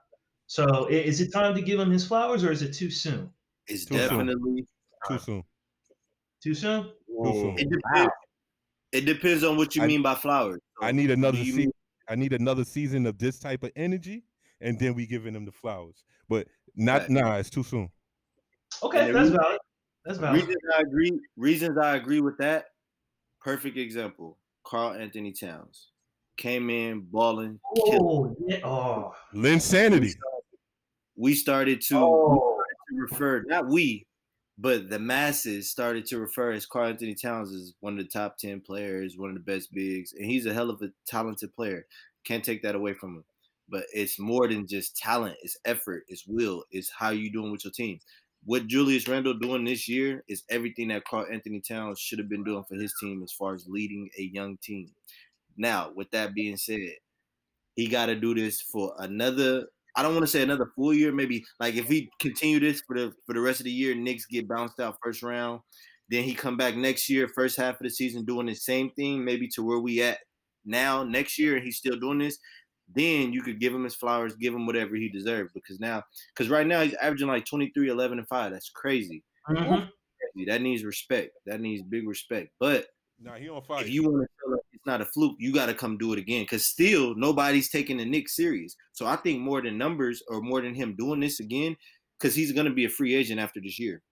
So is it time to give him his flowers or is it too soon? It's too definitely soon. too soon. Too soon? Too soon. It depends, it depends on what you I, mean by flowers. So I need another season. I need another season of this type of energy, and then we giving them the flowers. But not right. nah, it's too soon. Okay, that's valid. That's valid. Reasons I agree. Reasons I agree with that. Perfect example. Karl-Anthony Towns came in balling. Oh, yeah. oh. Linsanity. We started to, oh. we started to refer, not we, but the masses started to refer as Karl-Anthony Towns as one of the top 10 players, one of the best bigs, and he's a hell of a talented player. Can't take that away from him. But it's more than just talent, it's effort, it's will, it's how you doing with your team what Julius Randle doing this year is everything that Karl-Anthony Towns should have been doing for his team as far as leading a young team. Now, with that being said, he got to do this for another. I don't want to say another full year. Maybe like if we continue this for the for the rest of the year, Knicks get bounced out first round. Then he come back next year, first half of the season, doing the same thing, maybe to where we at now next year, and he's still doing this. then you could give him his flowers, give him whatever he deserved. Because now, because right now he's averaging like 23, 11, and 5. That's crazy. Mhm. That needs respect. That needs big respect. But Nah, he on fire. if you want to feel like it's not a fluke, you got to come do it again. Because still, nobody's taking the Knicks serious. So I think more than numbers or more than him doing this again, because he's going to be a free agent after this year.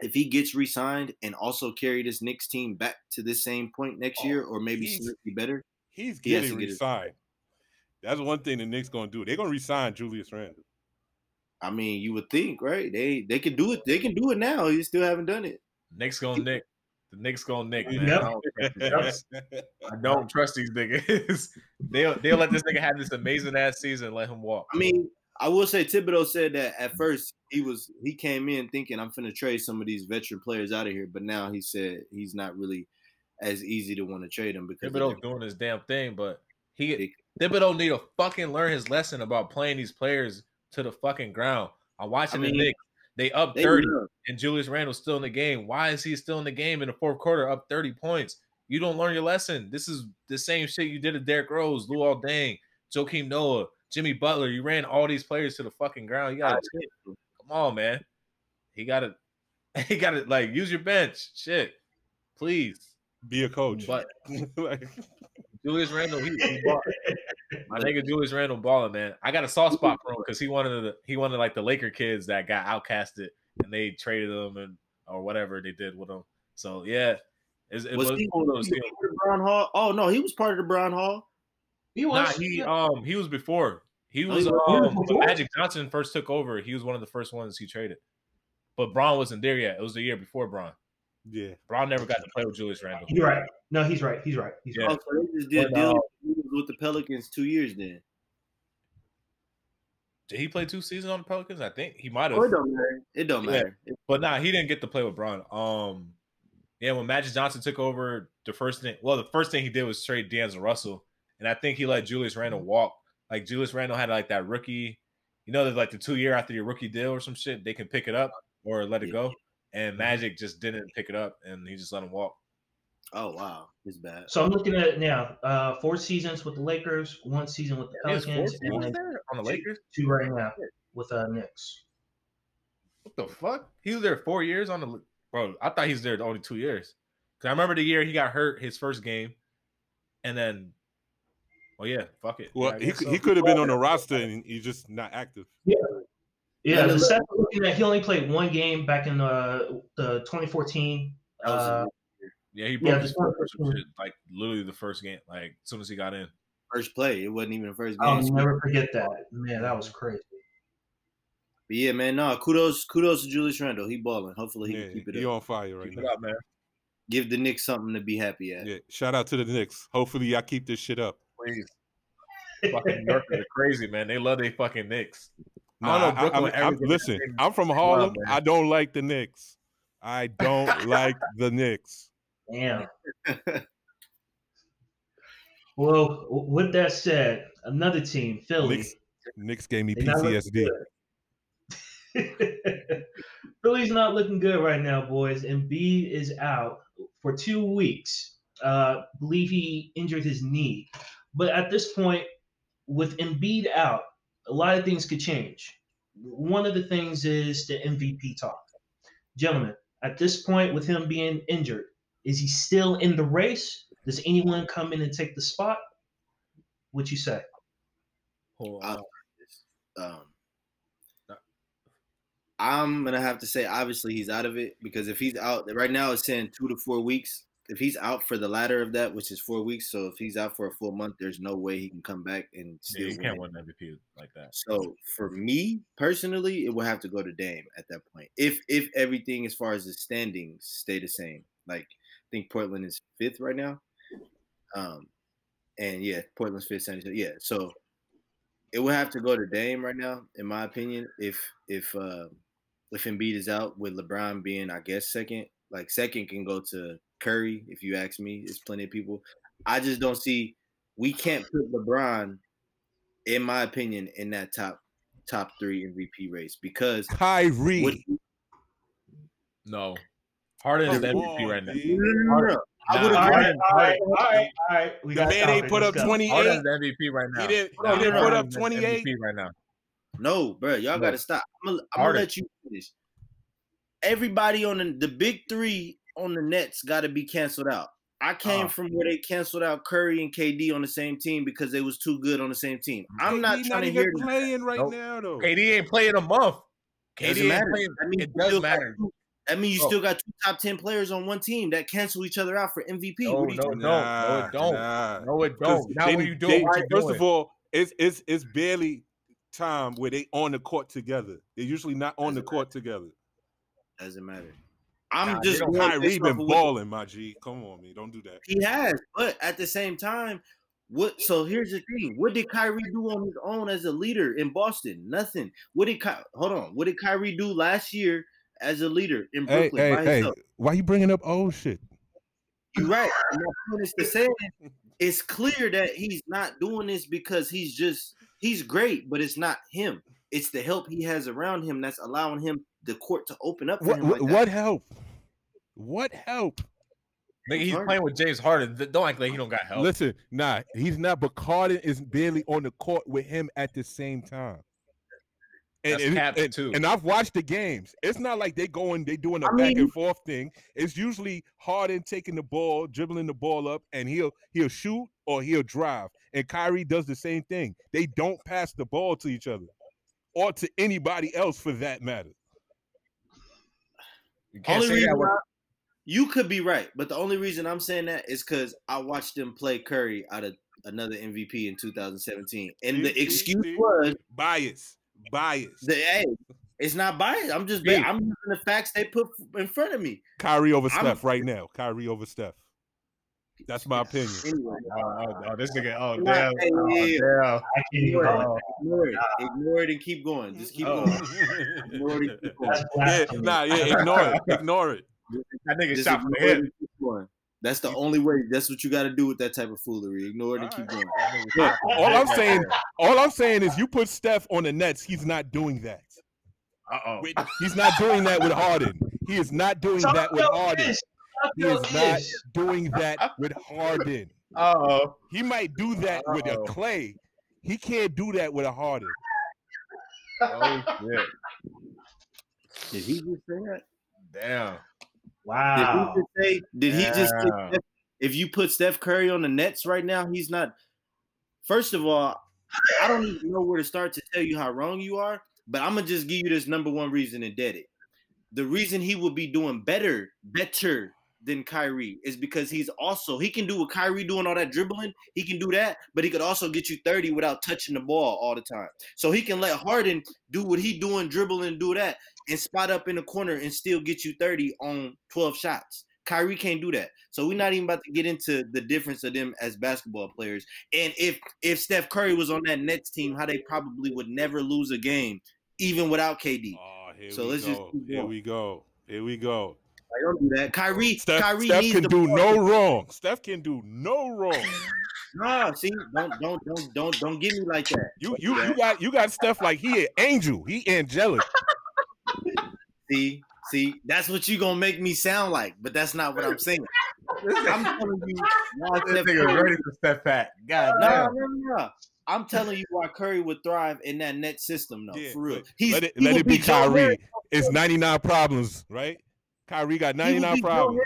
If he gets re-signed and also carry this Knicks team back to this same point next oh, year, or maybe he's- slightly better, He's getting to get his- re-signed. That's one thing the Knicks gonna do. They're gonna resign Julius Randle. I mean, you would think, right? They they can do it. They can do it now. You still haven't done it. Knicks gonna Nick. The Knicks gonna Nick, man. Yep. I, don't trust these niggas. I don't trust these niggas. <laughs> they'll they'll let this nigga have this amazing ass season, and let him walk. I mean, I will say Thibodeau said that at first he was he came in thinking I'm finna trade some of these veteran players out of here, but now he said he's not really as easy to want to trade them because of Thibodeau their- doing his damn thing, but he Thibodeau need to fucking learn his lesson about playing these players to the fucking ground. I'm watching I the Knicks. They up they 30 love- and Julius Randle's still in the game. Why is he still in the game in the fourth quarter up 30 points? You don't learn your lesson. This is the same shit you did to Derrick Rose, Luol Deng, Joakim Noah, Jimmy Butler. You ran all these players to the fucking ground. You gotta come on, man. He gotta <laughs> he gotta like use your bench. Shit. Please. Be a coach. But <laughs> Like, Julius Randle, he, he <laughs> ball- my nigga Julius Randle balling, man. I got a soft spot for him because he wanted the he wanted like the Laker kids that got outcasted and they traded them and or whatever they did with them. So yeah, it's, it was, was he, cool though. was he part of the Brown Hall? Oh no, he was part of the Brown Hall. He Nah, was. he um he was before. He Oh, was he um he was when before? Magic Johnson first took over. He was one of the first ones he traded. But Bron wasn't there yet. It was the year before Bron. yeah. Bron never got to play with Julius Randle. You're right. No, he's right. He's right. He's Yeah. right. Oh, so they just did But, uh, deals with the Pelicans two years then. Did he play two seasons on the Pelicans? I think he might Oh, it have. don't matter. It don't Yeah. matter. But nah, he didn't get to play with Bron. Um, yeah, when Magic Johnson took over, the first thing, well, the first thing he did was trade D'Angelo Russell, and I think he let Julius Randle walk. Like Julius Randle had like that rookie, you know, there's like the two year after your rookie deal or some shit, they can pick it up or let it go. And Magic just didn't pick it up, and he just let him walk. Oh wow, it's bad. So I'm looking at it now. Uh, four seasons with the Lakers, one season with the He four Pelicans, seasons and there on the Lakers. two right now with uh Knicks. What the fuck? He was there four years on the bro. I thought he was there only two years. Cause I remember the year he got hurt his first game, and then, well, yeah, fuck it. Well, Yeah, he, could so. he could have been on the roster and he's just not active. Yeah, Yeah, the but- stats I'm looking at, he only played one game back in uh, the 2014. That was Uh, Yeah, he broke Yeah, his this one- foot or shit, like literally the first game, like as soon as he got in. first play. It wasn't even the first game. I'll never forget that. Man, that was crazy. But yeah, man, no, kudos, kudos to Julius Randle. He balling. Hopefully he Yeah, can keep it he up. on fire right Keep it now. up, man. Give the Knicks something to be happy at. Yeah, shout out to the Knicks. Hopefully y'all keep this shit up. Please. <laughs> fucking New Yorkers are crazy, man. They love their fucking Knicks. I Nah, don't know I, Brooklyn I, I'm- listen, I'm from Harlem. man. I don't like the Knicks. I don't <laughs> like the Knicks. Damn. <laughs> Well, with that said, another team, Philly. Knicks, Knicks gave me They PTSD. <laughs> Philly's not looking good right now, boys. Embiid is out for two weeks. Uh, believe he injured his knee. But at this point, with Embiid out, a lot of things could change. One of the things is the MVP talk. Gentlemen, at this point, with him being injured, is he still in the race? Does anyone come in and take the spot? What you say? Hold on. um, I'm gonna have to say obviously he's out of it because if he's out right now, it's saying two to four weeks. If he's out for the latter of that, which is four weeks, so if he's out for a full month, there's no way he can come back and still. Yeah, still you can't win. win MVP like that. So for me personally, it will have to go to Dame at that point. If if everything as far as the standings stay the same, like I think Portland is fifth right now. Um, and yeah, Portland's fifth. San Antonio- Yeah, so it would have to go to Dame right now, in my opinion. If if uh, if Embiid is out, with LeBron being, I guess, second. Like second can go to Curry. If you ask me, there's plenty of people. I just don't see. We can't put LeBron, in my opinion, in that top top three MVP race because Kyrie. what, No. Harden is the MVP on, right now. no. I Nah, would All agree. all right, all right, all right. We The got man ain't put up 28. Harden's the MVP right now. He didn't, Hold he didn't put up 28. MVP right now. No, bro, y'all No. got to stop. I'm gonna, I'm gonna let you finish. Everybody on the, the big three on the Nets got to be canceled out. I came Uh. from where they canceled out Curry and KD on the same team because they was too good on the same team. I'm not KD trying to even hear that. playing right Nope. now though. KD ain't playing a month. KD Doesn't ain't matter. playing. That means It does matter. two- That means you Oh. still got two top ten players on one team that cancel each other out for MVP. No, what are you no, talking no, no, it don't. Nah. No, it don't. Not they- when you they- doing what First doing. of all, it's it's it's barely time where they on the court together. They're usually not on the Doesn't court together. Doesn't matter. I'm Nah, just they Kyrie been of balling, my G. Come on, me. Don't do that. He has, but at the same time, what? So here's the thing: what did Kyrie do on his own as a leader in Boston? Nothing. What did Ky- hold on? What did Kyrie do last year as a leader in Brooklyn hey, by hey. himself? Why you bringing up old shit? You're right. My point is to say <laughs> it's clear that he's not doing this because he's just he's great, but it's not him. It's the help he has around him that's allowing him the court to open up for What him. Like what, that. what help? What help? Nigga, he's Harden. playing with James Harden. Don't act like he don't got help. Listen, nah, he's not. But Harden is barely on the court with him at the same time. And, and, cap, and- too. and I've watched the games. It's not like they're going, they're doing a I back mean- and forth thing. It's usually Harden taking the ball, dribbling the ball up, and he'll he'll shoot or he'll drive. And Kyrie does the same thing. They don't pass the ball to each other or to anybody else for that matter. You can't Only say reason that. You could be right, but the only reason I'm saying that is because I watched them play Curry out of another MVP in 2017, and the excuse was Bias, bias. the hey, it's not biased. I'm just Steve. I'm using the facts they put in front of me. Kyrie over I'm- Steph right now. Kyrie over Steph. That's my opinion. Anyway, oh, oh, oh, oh this nigga. Oh, damn. Oh, yeah. damn. I can't even Ignore it. it. Ignore it. Ignore it and keep going. Just keep Oh. going. <laughs> Ignore it keep going. Yeah, nah, yeah, ignore it. Ignore it. That nigga Just shot from the ignore it hip. And keep going. That's the only way. That's what you got to do with that type of foolery. Ignore it and keep going. That nigga shot from the All I'm saying, all I'm saying is you put Steph on the Nets, he's not doing that. Uh-oh. He's not doing that with Harden. He is not doing Talk that with your Harden. He is not doing that <laughs> with Harden. Uh-oh. He might do that with a Clay. He can't do that with a Harden. Oh, shit. Did he just say that? Damn. Wow. Did he just say? Did he just? say if you put Steph Curry on the Nets right now, he's not. First of all, I don't even know where to start to tell you how wrong you are. But I'm gonna just give you this number one reason and dead it. The reason he would be doing better, better than Kyrie is because he's also he can do what Kyrie doing all that dribbling. He can do that, but he could also get you 30 without touching the ball all the time. So he can let Harden do what he doing, dribbling and do that, and spot up in the corner and still get you 30 on 12 shots. Kyrie can't do that. So we're not even about to get into the difference of them as basketball players. And if if Steph Curry was on that Nets team, how they probably would never lose a game, even without KD. Oh, here So we let's just go. keep Here we go. Here we go. I don't do that. Kyrie, Steph, Kyrie Steph can do ball. no wrong. Steph can do no wrong. <laughs> Nah, see, don't don't don't don't don't get me like that. You you you got you got Steph like he an angel. He angelic. See, see, that's what you gonna make me sound like, but that's not what I'm <laughs> saying. I'm telling you <laughs> why This Steph nigga Curry. ready for step back. God No, damn. no, no. I'm telling you why Curry would thrive in that net system, though. Yeah, for real. He's, let it he let it be Joe Harris. Kyrie. It's 99 problems, right? Kyrie got 99 problems.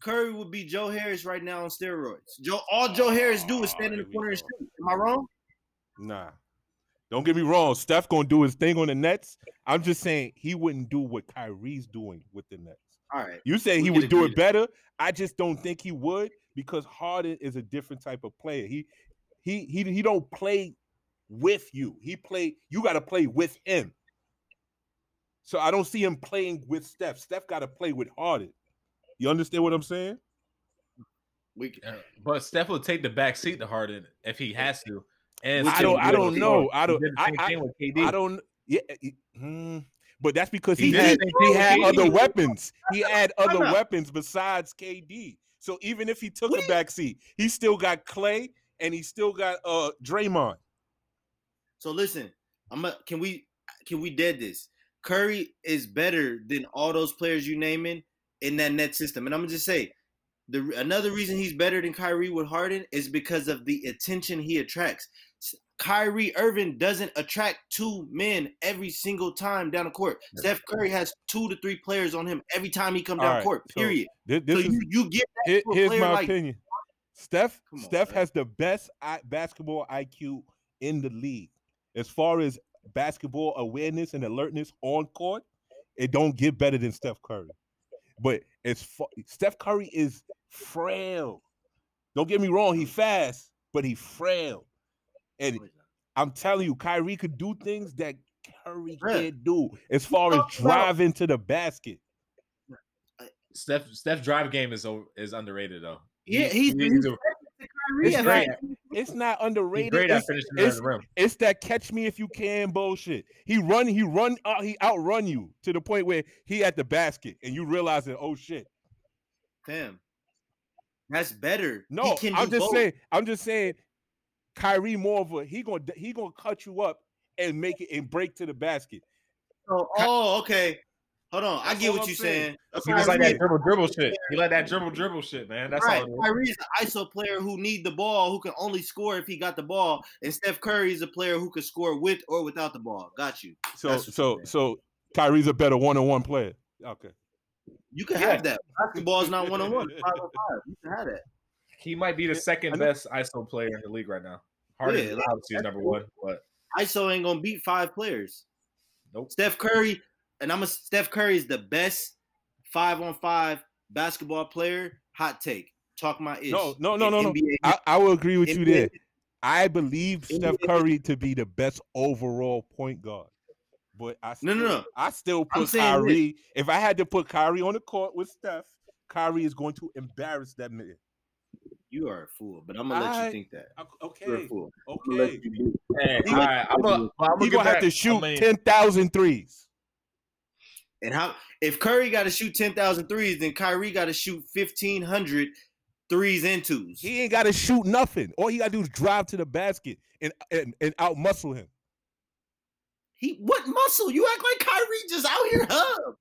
Curry would be Joe Harris right now on steroids. Joe, all Joe Harris do is stand in the here we corner and shoot. Am I wrong? Nah. Don't get me wrong. Steph gonna do his thing on the Nets. I'm just saying he wouldn't do what Kyrie's doing with the Nets. All right. You say We he would do it better. I just don't think he would because Harden is a different type of player. He he he he don't play with you. He play you got to play with him. So I don't see him playing with Steph. Steph got to play with Harden. You understand what I'm saying? We can, But Steph will take the back seat to Harden if he has to. And I don't. do I don't know. I don't. I, I, KD. I don't. Yeah, mm, but that's because He he, had he had other weapons. He had other weapons besides KD. So even if he took What a do you- back seat, he still got Clay and he still got uh Draymond. so listen, I'm a, can we can we dead this? Curry is better than all those players you naming in that net system. And I'm gonna just say, the another reason he's better than Kyrie with Harden is because of the attention he attracts. Kyrie Irving doesn't attract two men every single time down the court. Steph Curry has two to three players on him every time he comes down right, court. Period. So, this, this so is, you, you get here, here's my like, opinion. Steph on, Steph man. has the best basketball IQ in the league. As far as basketball awareness and alertness on court, it don't get better than Steph Curry. But it's Steph Curry is frail. Don't get me wrong, he fast, but he frail. And I'm telling you, Kyrie could do things that Curry can't do as far as driving to the basket. Steph Steph drive game is is underrated though. Yeah, he's, he's, he's a, it's, great. it's not underrated. He's great it's, at finishing it's, the rim. It's that catch me if you can bullshit. He run, he run, uh, he outrun you to the point where he at the basket and you realize that oh shit. Damn. That's better. No, I'm just both. saying. I'm just saying. Kyrie more of a he gonna he gonna cut you up and make it and break to the basket. Oh, oh okay. Hold on, That's I get what you're saying. saying. He just like that dribble dribble shit. He like that dribble dribble shit, man. That's right. all. Kyrie's an ISO player who need the ball, who can only score if he got the ball, and Steph Curry is a player who can score with or without the ball. Got you. So so so Kyrie's a better one on one player. Okay. You can yeah. have that. Basketball is not one on one. Five on five. You can have that. He might be the second best ISO player in the league right now. Harden yeah, obviously is number one, but ISO ain't gonna beat five players. Nope. Steph Curry and I'm a Steph Curry is the best five on five basketball player. Hot take. Talk my ish. No, no, no, no, no. I, I, will agree with NBA, you there. I believe NBA, Steph Curry to be the best overall point guard. But I still, no, no, no. I still put Kyrie. If I had to put Kyrie on the court with Steph, Kyrie is going to embarrass that man. You are a fool, but I'm gonna let you think that. Okay. You're a fool. Okay. Hey, all right. I'm gonna, I'm gonna, gonna have to shoot I mean, 10,000 threes. And how if Curry got to shoot 10,000 threes, then Kyrie got to shoot 1,500 threes and twos. He ain't got to shoot nothing. All he got to do is drive to the basket and, and, and out muscle him. He what muscle? You act like Kyrie just out here hub.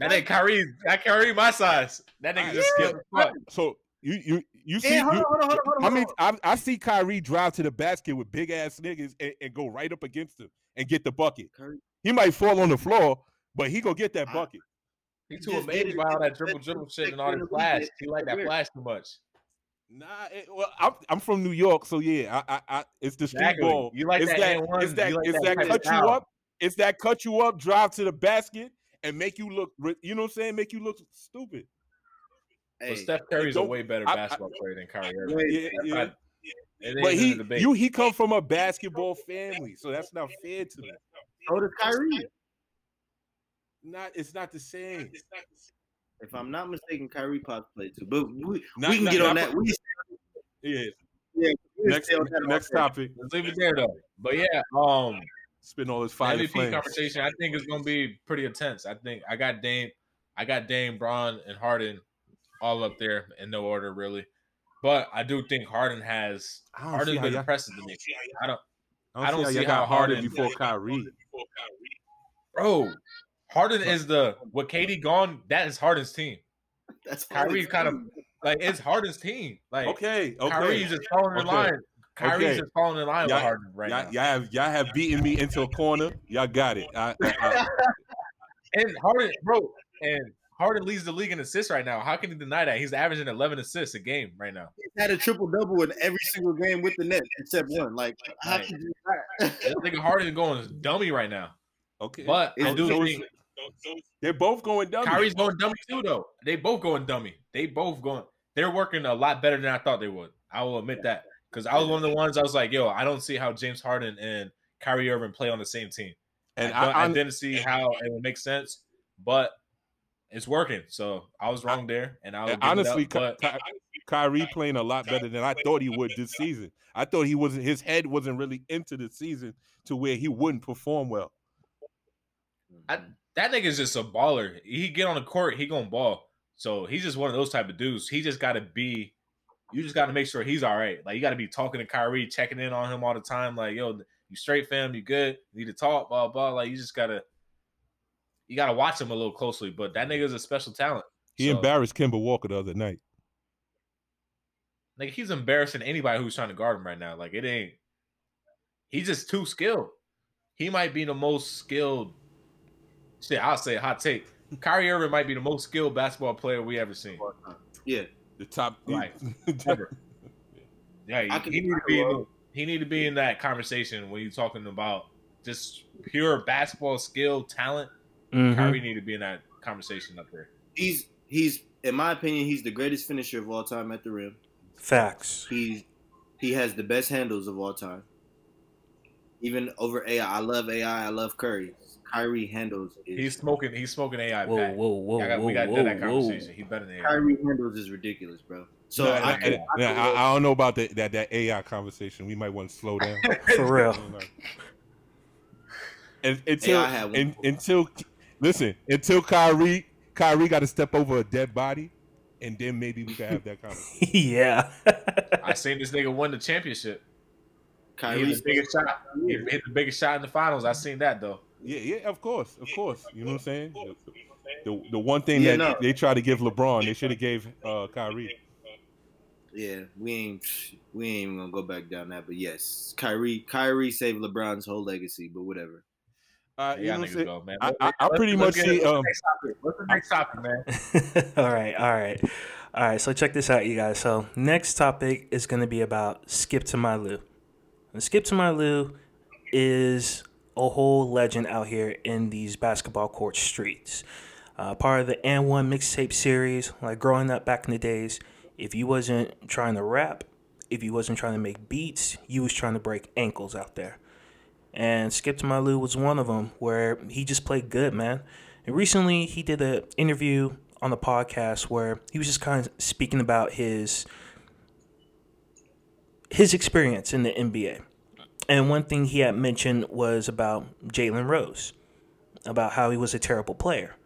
That ain't Kyrie. That Kyrie my size. That nigga just yeah. skip. So you you you see? Hey, hold on, hold on, hold on, hold on, I mean, I, I, see Kyrie drive to the basket with big ass niggas and, and, go right up against him and get the bucket. Curry. He might fall on the floor, but he gonna get that bucket. He too amazed by all that dribble dribble shit and all that flash. He like that flash too much. Nah, it, well, I'm, I'm from New York, so yeah, I, I, I it's the street exactly. ball. You like it's that? that it's that, like it's that, that cut you up. It's that cut you up, drive to the basket, and make you look. You know what I'm saying? Make you look stupid. Hey, Steph Curry's a way better basketball I, player than Kyrie Irving. Yeah, yeah. yeah. But he, you, he come from a basketball family, so that's not fair to me. So does Kyrie. Not it's not the same. If I'm not mistaken, Kyrie Potts played too, but we, not, we can not, get on that. We, yeah. Yeah. Next, next topic. Let's leave it there though. But yeah, um, spin all this fire. MVP conversation. I think is going to be pretty intense. I think I got Dame, I got Dame, Bron, and Harden all up there in no order really. But I do think Harden has Harden's been impressive to me. I don't. I don't, I don't see, how, how Harden before Kyrie. Bro, Harden is the what KD gone. That is Harden's team. That's Kyrie kind of like it's Harden's team. Like okay, okay. Kyrie's just falling in okay. line. Kyrie's okay. just falling in line y'all, with Harden right y'all, now. Y'all have y'all have beaten me into a corner. Y'all got it. I, I, I, <laughs> and Harden, bro, and Harden leads the league in assists right now. How can he deny that? He's averaging 11 assists a game right now. He's had a triple double in every single game with the Nets except one. Like, how right. can you? this nigga Harden going dummy right now. Okay, but I do think they're both going dummy. Kyrie's going dummy too, though. They both going dummy. They both going. They're working a lot better than I thought they would. I will admit that because I was one of the ones I was like, yo, I don't see how James Harden and Kyrie Irving play on the same team. And I, I, I didn't see how it would make sense, but it's working. So I was wrong there, and I honestly, up, Ky- Kyrie playing a lot better than I thought he would this season. I thought he wasn't. His head wasn't really into the season to where he wouldn't perform well. I, that nigga's just a baller. He get on the court, he gonna ball. So he's just one of those type of dudes. He just got to be. You just got to make sure he's all right. Like you got to be talking to Kyrie, checking in on him all the time. Like yo, you straight, fam? You good? You need to talk, blah blah. Like you just gotta. You gotta watch him a little closely, but that nigga's a special talent. He so. embarrassed Kemba Walker the other night. like he's embarrassing anybody who's trying to guard him right now. Like it ain't. He's just too skilled. He might be the most skilled. Shit, I'll say hot take. Kyrie Irving might be the most skilled basketball player we ever seen. Yeah, the top. Right. Ever. <laughs> Yeah, he, he need to be. In, he need to be in that conversation when you're talking about just pure basketball skill, talent. Mhm. Kyrie need to be in that conversation up there. he's he's in my opinion he's the greatest finisher of all time at the rim. Facts. He's he has the best handles of all time. Even over AI, I love AI. I love Curry. Kyrie handles. Is, He's smoking. He's smoking AI. Whoa, pack. whoa, whoa, I got, whoa, we got to whoa, do that whoa. conversation. He's better than AI. Kyrie handles is ridiculous, bro. So No, I, and- I, and- I, Yeah, I, I don't know about the, that that AI conversation. We might want to slow down. <laughs> For real. <laughs> And- until AI had one un- before. until listen until Kyrie Kyrie got to step over a dead body, and then maybe we can have that <laughs> conversation. yeah. I seen this nigga win the championship. He hit the biggest shot. He hit the biggest shot in the finals. I seen that though. yeah, yeah, of course, of course. You know what I'm saying? The, the one thing Yeah, that no. they try to give LeBron, they should have gave uh, Kyrie. Yeah, we ain't we ain't even gonna go back down that. But yes, Kyrie Kyrie saved LeBron's whole legacy. But whatever. Uh, you know what I'm saying? go, man. I, I, I pretty much see. what's the Um, next topic? What's the next topic, man? <laughs> all right, all right, all right. So check this out, you guys. So next topic is going to be about Skip to My Lou. And Skip to My Lou is a whole legend out here in these basketball court streets. Uh, part of the AND1 mixtape series. Like growing up back in the days, if you wasn't trying to rap, if you wasn't trying to make beats, you was trying to break ankles out there. And Skip to My Lou was one of them where he just played good, man. And recently he did an interview on the podcast where he was just kind of speaking about his his experience in the NBA. And one thing he had mentioned was about Jalen Rose, about how he was a terrible player.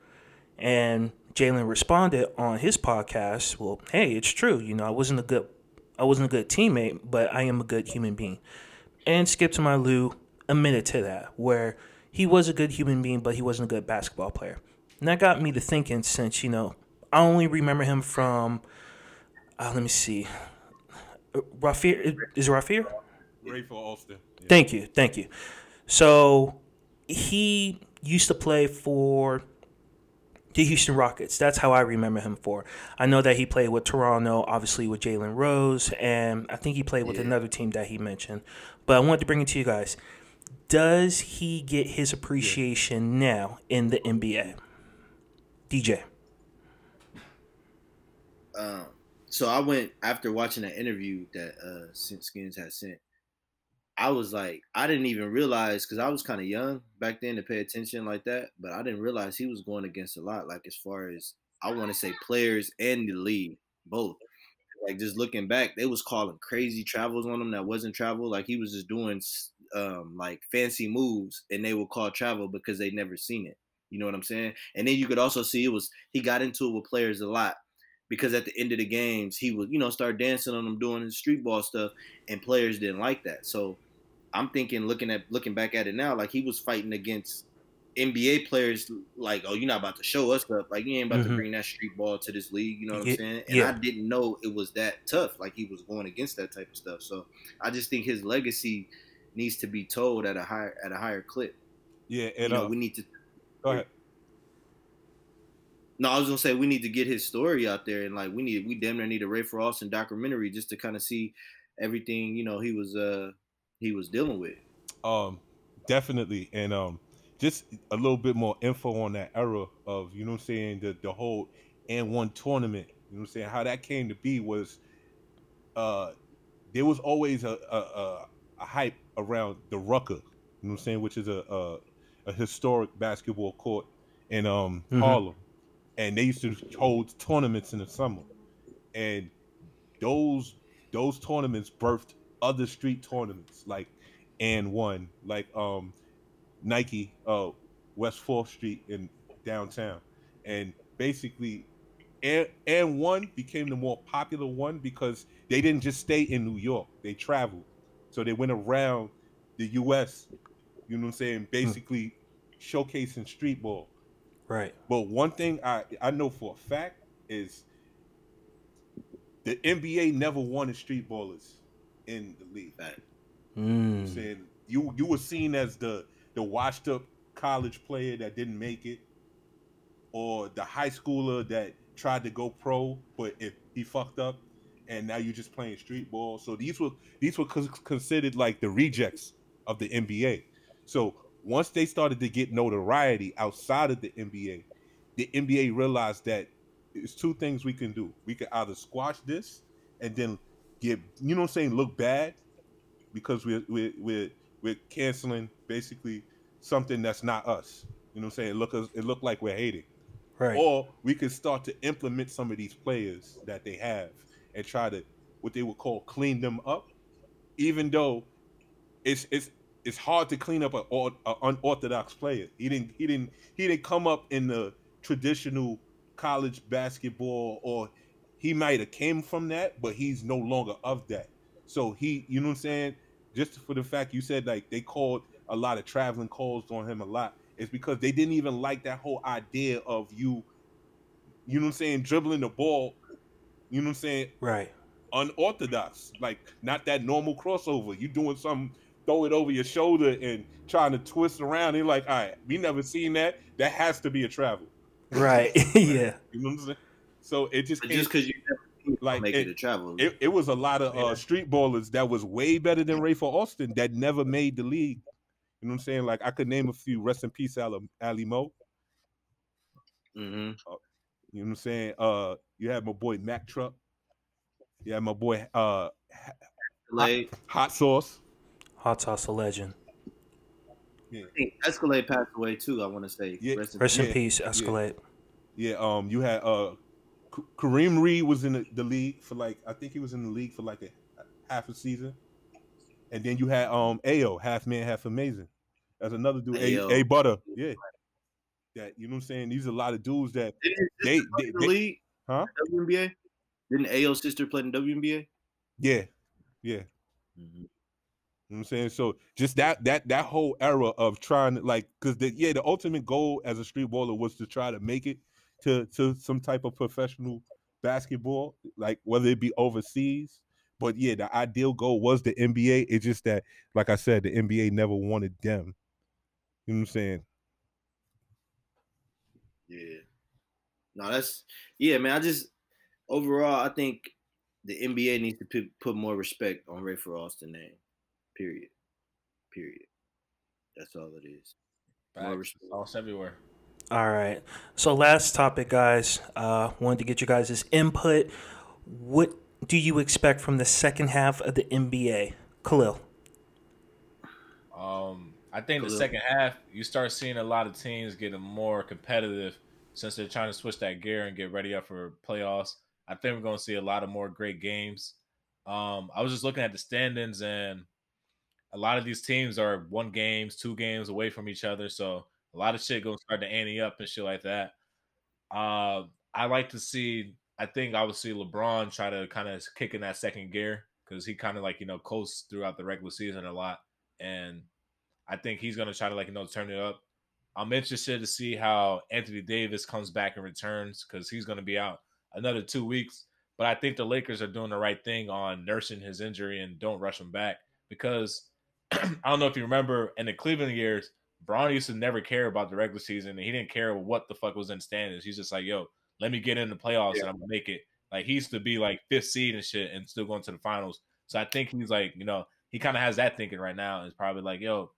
And Jalen responded on his podcast, "Well, hey, it's true. You know, I wasn't a good, I wasn't a good teammate, but I am a good human being." And Skip to My Lou admitted to that, where he was a good human being, but he wasn't a good basketball player. And that got me to thinking, since you know, I only remember him from, uh, let me see, Rafer is it Rafer? Ray for Austin. Yeah. Thank you, thank you. So he used to play for the Houston Rockets. That's how I remember him for. I know that he played with Toronto, obviously with Jalen Rose, and I think he played with Yeah. another team that he mentioned. But I wanted to bring it to you guys. Does he get his appreciation now in the NBA? DJ. Um, so I went after watching that interview that uh Skins had sent. I was like, I didn't even realize because I was kind of young back then to pay attention like that, but I didn't realize he was going against a lot. Like as far as I want to say, players and the league both. Like just looking back, they was calling crazy travels on him that wasn't travel. Like he was just doing um like fancy moves, and they would call travel because they never seen it. You know what I'm saying? And then you could also see it was he got into it with players a lot because at the end of the games he would you know start dancing on them doing his street ball stuff and players didn't like that so i'm thinking looking at looking back at it now like he was fighting against nba players like oh you're not about to show us up like you ain't about Mhm. to bring that street ball to this league you know what Yeah, i'm saying and yeah. i didn't know it was that tough like he was going against that type of stuff so i just think his legacy needs to be told at a higher at a higher clip Yeah, you and know uh, we need to go ahead. No, I was gonna say we need to get his story out there, and like we need, we damn near need a Rafer Alston documentary just to kind of see everything you know he was uh he was dealing with. Um, definitely, and um, just a little bit more info on that era of you know what I'm saying the the whole AND1 tournament. You know what I'm saying how that came to be was, uh, there was always a a, a, a hype around the Rucker. You know what I'm saying, which is a a, a historic basketball court in um Mhm. Harlem, and they used to hold tournaments in the summer, and those those tournaments birthed other street tournaments like AND1 like um Nike uh West Fourth Street in downtown and basically and AND1 became the more popular one because they didn't just stay in New York they traveled so they went around the US you know what I'm saying basically showcasing street ball Right. but one thing I I know for a fact is the NBA never wanted street ballers in the league. Fact. Mm. saying you you were seen as the the washed up college player that didn't make it, or the high schooler that tried to go pro but if he fucked up, and now you're just playing street ball. So these were these were considered like the rejects of the NBA. So once they started to get notoriety outside of the NBA, the NBA realized that it's two things we can do. We can either squash this and then get you know what I'm saying, look bad because we're we're we're, we're canceling basically something that's not us. You know what I'm saying? It look it look like we're hating. Right. Or we could start to implement some of these players that they have and try to what they would call clean them up, even though it's it's it's hard to clean up an unorthodox player. He didn't he didn't he didn't come up in the traditional college basketball, or he might have came from that, but he's no longer of that. So he, you know what I'm saying? Just for the fact you said like they called a lot of traveling calls on him a lot, it's because they didn't even like that whole idea of you, you know what I'm saying, dribbling the ball, you know what I'm saying, Right. unorthodox, like not that normal crossover. You doing something, throw it over your shoulder and trying to twist around. They're like, all right, we never seen that. That has to be a travel. Right. <laughs> yeah. <laughs> You know what I'm saying? So it just But just because you never seen Like, like make it- it, a travel. it, it was a lot of uh, street ballers that was way better than Rafer Alston that never made the league. You know what I'm saying? Like I could name a few. Rest in peace, Ali, Ali Mo. hmm You know what I'm saying? Uh, you had my boy Mac Truck. You had my boy uh, Escalade. Hot Sauce. Hot sauce a legend. I think Escalade passed away too. I want to say. Yeah. Rest in Rest in Yeah, peace, Escalade. Yeah, um, you had uh, K- Kareem Reid was in the, the league for like I think he was in the league for like a half a season, and then you had um Ao half man half amazing. That's another dude. A, Ayo. a Butter, yeah. That you know what I'm saying? These are a lot of dudes that they, they, in the they league? Huh? WNBA. Didn't Ao's sister play in WNBA? yeah, yeah. Mm-hmm. You know what I'm saying? So just that that that whole era of trying to like because the yeah, the ultimate goal as a street baller was to try to make it to to some type of professional basketball, like whether it be overseas. But yeah, the ideal goal was the NBA. It's just that, like I said, the NBA never wanted them. You know what I'm saying? Yeah. No, that's yeah, man. I just overall, I think the NBA needs to put, put more respect on Rafer Alston name. Period. Period. That's all it is. More Facts. respect. Sauce everywhere. All right. So last topic, guys. Uh, wanted to get you guys' input. What do you expect from the second half of the NBA, Khalil? Um, I think the second half you start seeing a lot of teams getting more competitive since they're trying to switch that gear and get ready up for playoffs. I think we're going to see a lot of more great games. Um, I was just looking at the standings and a lot of these teams are one games, two games away from each other, so a lot of shit going to start to ante up and shit like that. Uh, I like to see. I think I would see LeBron try to kind of kick in that second gear because he kind of like you know coasts throughout the regular season a lot and I think he's gonna try to like you know turn it up. I'm interested to see how Anthony Davis comes back and returns because he's gonna be out another two weeks. But I think the Lakers are doing the right thing on nursing his injury and don't rush him back because <clears throat> I don't know if you remember in the Cleveland years, Bron used to never care about the regular season and he didn't care what the fuck was in standings. He's just like, yo, let me get in the playoffs and I'm gonna make it. Like he used to be like fifth seed and shit and still going to the finals. So I think he's like, you know, he kind of has that thinking right now. It's probably like, yo,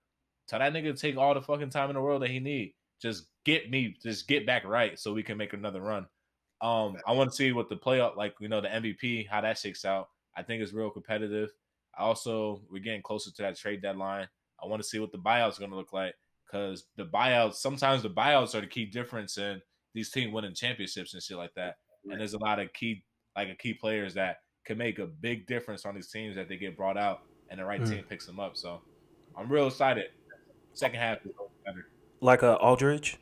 tell that nigga to take all the fucking time in the world that he need. Just get me, just get back right so we can make another run. Um, I want to see what the playoff, like you know, the MVP, how that shakes out. I think it's real competitive. I Also, we're getting closer to that trade deadline. I want to see what the buyouts are going to look like because the buyouts, sometimes the buyouts are the key difference in these teams winning championships and shit like that. And there's a lot of key, like a key players that can make a big difference on these teams that they get brought out and the right Mm. team picks them up. So I'm real excited. Second half is better. Like a Aldridge?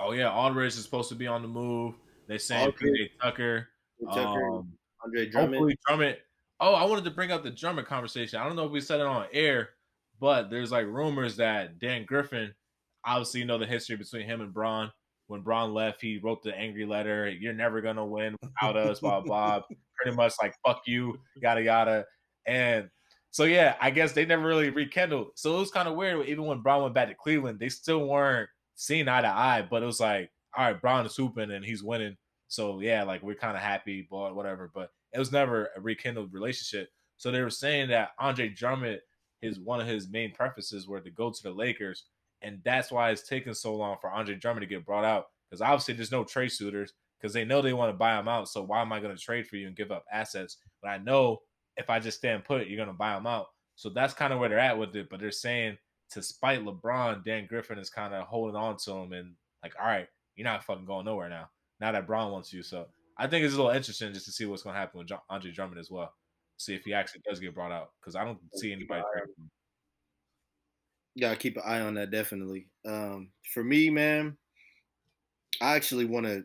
Oh yeah, Aldridge is supposed to be on the move. They saying Aldridge. PJ Tucker. Tucker, Um, Andre Drummond. hopefully Drummond. Oh, I wanted to bring up the Drummond conversation. I don't know if we said it on air, but there's like rumors that Dan Griffin, obviously you know the history between him and Bron. When Bron left, he wrote the angry letter. You're never gonna win without us, blah blah. <laughs> pretty much like fuck you, yada yada. And so yeah, I guess they never really rekindled. So it was kind of weird. Even when Bron went back to Cleveland, they still weren't seeing eye to eye. But it was like, all right, Bron is hooping and he's winning. So yeah, like we're kind of happy, but whatever. But it was never a rekindled relationship. So they were saying that Andre Drummond, his one of his main preferences were to go to the Lakers, and that's why it's taking so long for Andre Drummond to get brought out. Because obviously there's no trade suitors because they know they want to buy him out. So why am I going to trade for you and give up assets? But I know if I just stand put, you're going to buy them out. So that's kind of where they're at with it. But they're saying to spite LeBron, Dan Griffin is kind of holding on to him and like, all right, you're not fucking going nowhere now. Now that Bron wants you, so I think it's a little interesting just to see what's going to happen with John, Andre Drummond as well. See if he actually does get brought out because I don't see anybody. Gotta keep an eye on that definitely. Um, for me, man, I actually want to.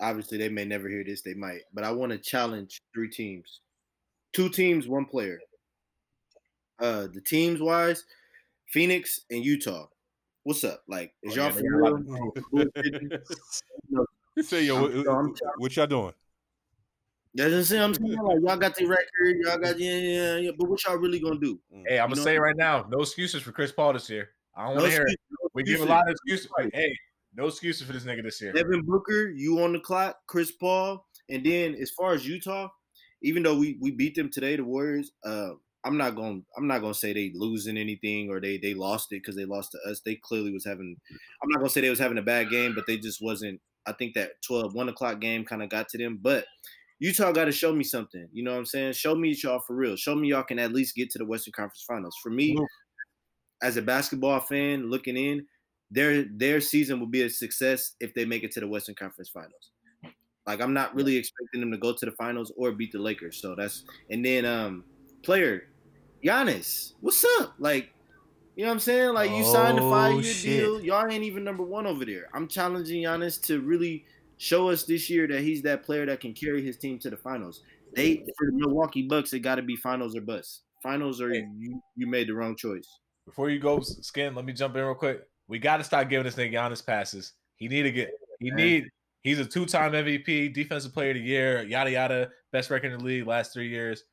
Obviously, they may never hear this. They might, but I want to challenge three teams, two teams, one player. Uh, the teams wise, Phoenix and Utah. What's up? Like, is oh, y'all yeah, for <laughs> Say yo, what, what y'all doing? That's what I'm saying. Like, y'all got the record, y'all got yeah, yeah, yeah. But what y'all really gonna do? Mm. Hey, I'm gonna say right now, no excuses for Chris Paul this year. I don't want to hear it. No we give a lot of excuses. Like, hey, no excuses for this nigga this year. Devin Booker, you on the clock, Chris Paul, and then as far as Utah, even though we we beat them today, the Warriors. Uh, I'm not going. I'm not going to say they losing anything or they they lost it because they lost to us. They clearly was having. I'm not going to say they was having a bad game, but they just wasn't. I think that 12 one o'clock game kind of got to them. But Utah got to show me something. You know what I'm saying? Show me y'all for real. Show me y'all can at least get to the Western Conference Finals. For me, as a basketball fan looking in, their their season will be a success if they make it to the Western Conference Finals. Like I'm not really expecting them to go to the finals or beat the Lakers. So that's and then um player Giannis, what's up? Like, you know what I'm saying? Like, you signed a five year deal. Y'all ain't even number one over there. I'm challenging Giannis to really show us this year that he's that player that can carry his team to the finals. They for the Milwaukee Bucks, it got to be finals or bust. Finals or hey. you, you made the wrong choice. Before you go, Skin, let me jump in real quick. We got to start giving this thing Giannis passes. He need to get. He need. He's a two-time MVP, Defensive Player of the Year, yada yada, best record in the league last three years.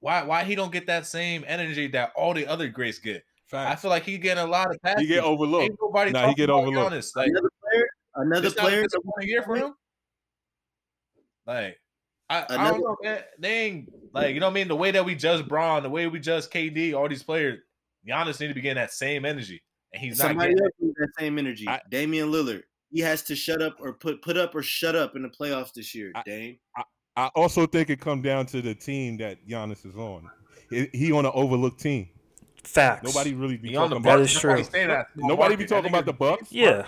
Why why he don't get that same energy that all the other greats get? Fact. I feel like he getting a lot of passes. He get overlooked. Ain't nobody nah, he get overlooked. Giannis. Like, another player, another player, a year for him. Like I, I don't know, man. They ain't like you know what I mean. The way that we judge Bron, the way we judge KD, all these players, Giannis need to be getting that same energy, and he's somebody not else that same energy. I, Damian Lillard, he has to shut up or put put up or shut up in the playoffs this year. I, Dame. I, I also think it come down to the team that Giannis is on. He, he on an overlooked team. Facts. Nobody really be he talking about that. Is true. Nobody be talking about the Bucks. Yeah.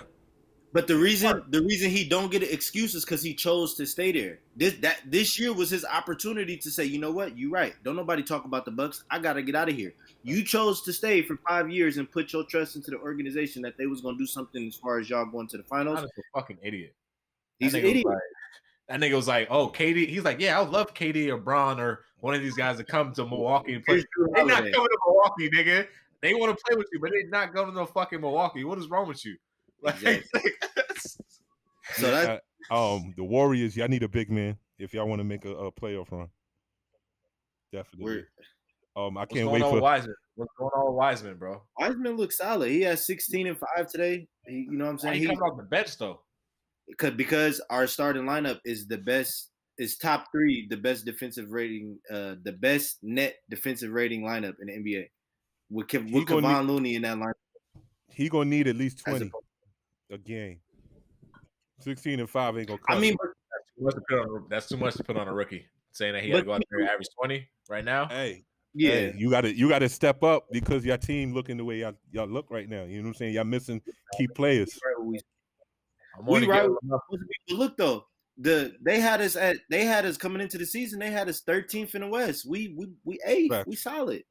But the reason the reason he don't get an excuse is because he chose to stay there. This that this year was his opportunity to say, you know what, you right. Don't nobody talk about the Bucks. I gotta get out of here. You chose to stay for five years and put your trust into the organization that they was gonna do something as far as y'all going to the finals. He's a fucking idiot. He's an idiot. Like, that nigga was like, "Oh, KD." He's like, "Yeah, I would love KD or Bron or one of these guys to come to Milwaukee and play." They're not coming to Milwaukee, nigga. They want to play with you, but they're not going to no fucking Milwaukee. What is wrong with you? <laughs> Like, exactly. <laughs> <laughs> so that um, the Warriors, y'all need a big man if y'all want to make a, a playoff run. Definitely. Um, I can't wait for Wiseman. What's going on with Wiseman, bro? Wiseman looks solid. He has 16 and five today. He, you know what I'm saying? Why he, he comes off the bench though because because our starting lineup is the best is top three the best defensive rating uh the best net defensive rating lineup in the NBA with, Kev, with Kevon need, Looney in that lineup. He gonna need at least twenty a, a, game. Sixteen and five ain't gonna. I mean, that's too, on, that's too, much to put on a rookie. Saying that he had to go out there and average twenty right now. Hey, yeah, hey, you got to you got to step up because your team looking the way y'all, y'all look right now. You know what I'm saying? Y'all missing key players. I'm we right. Look though, the they had us at they had us coming into the season. They had us 13th in the West. We we we eighth. Right. We solid.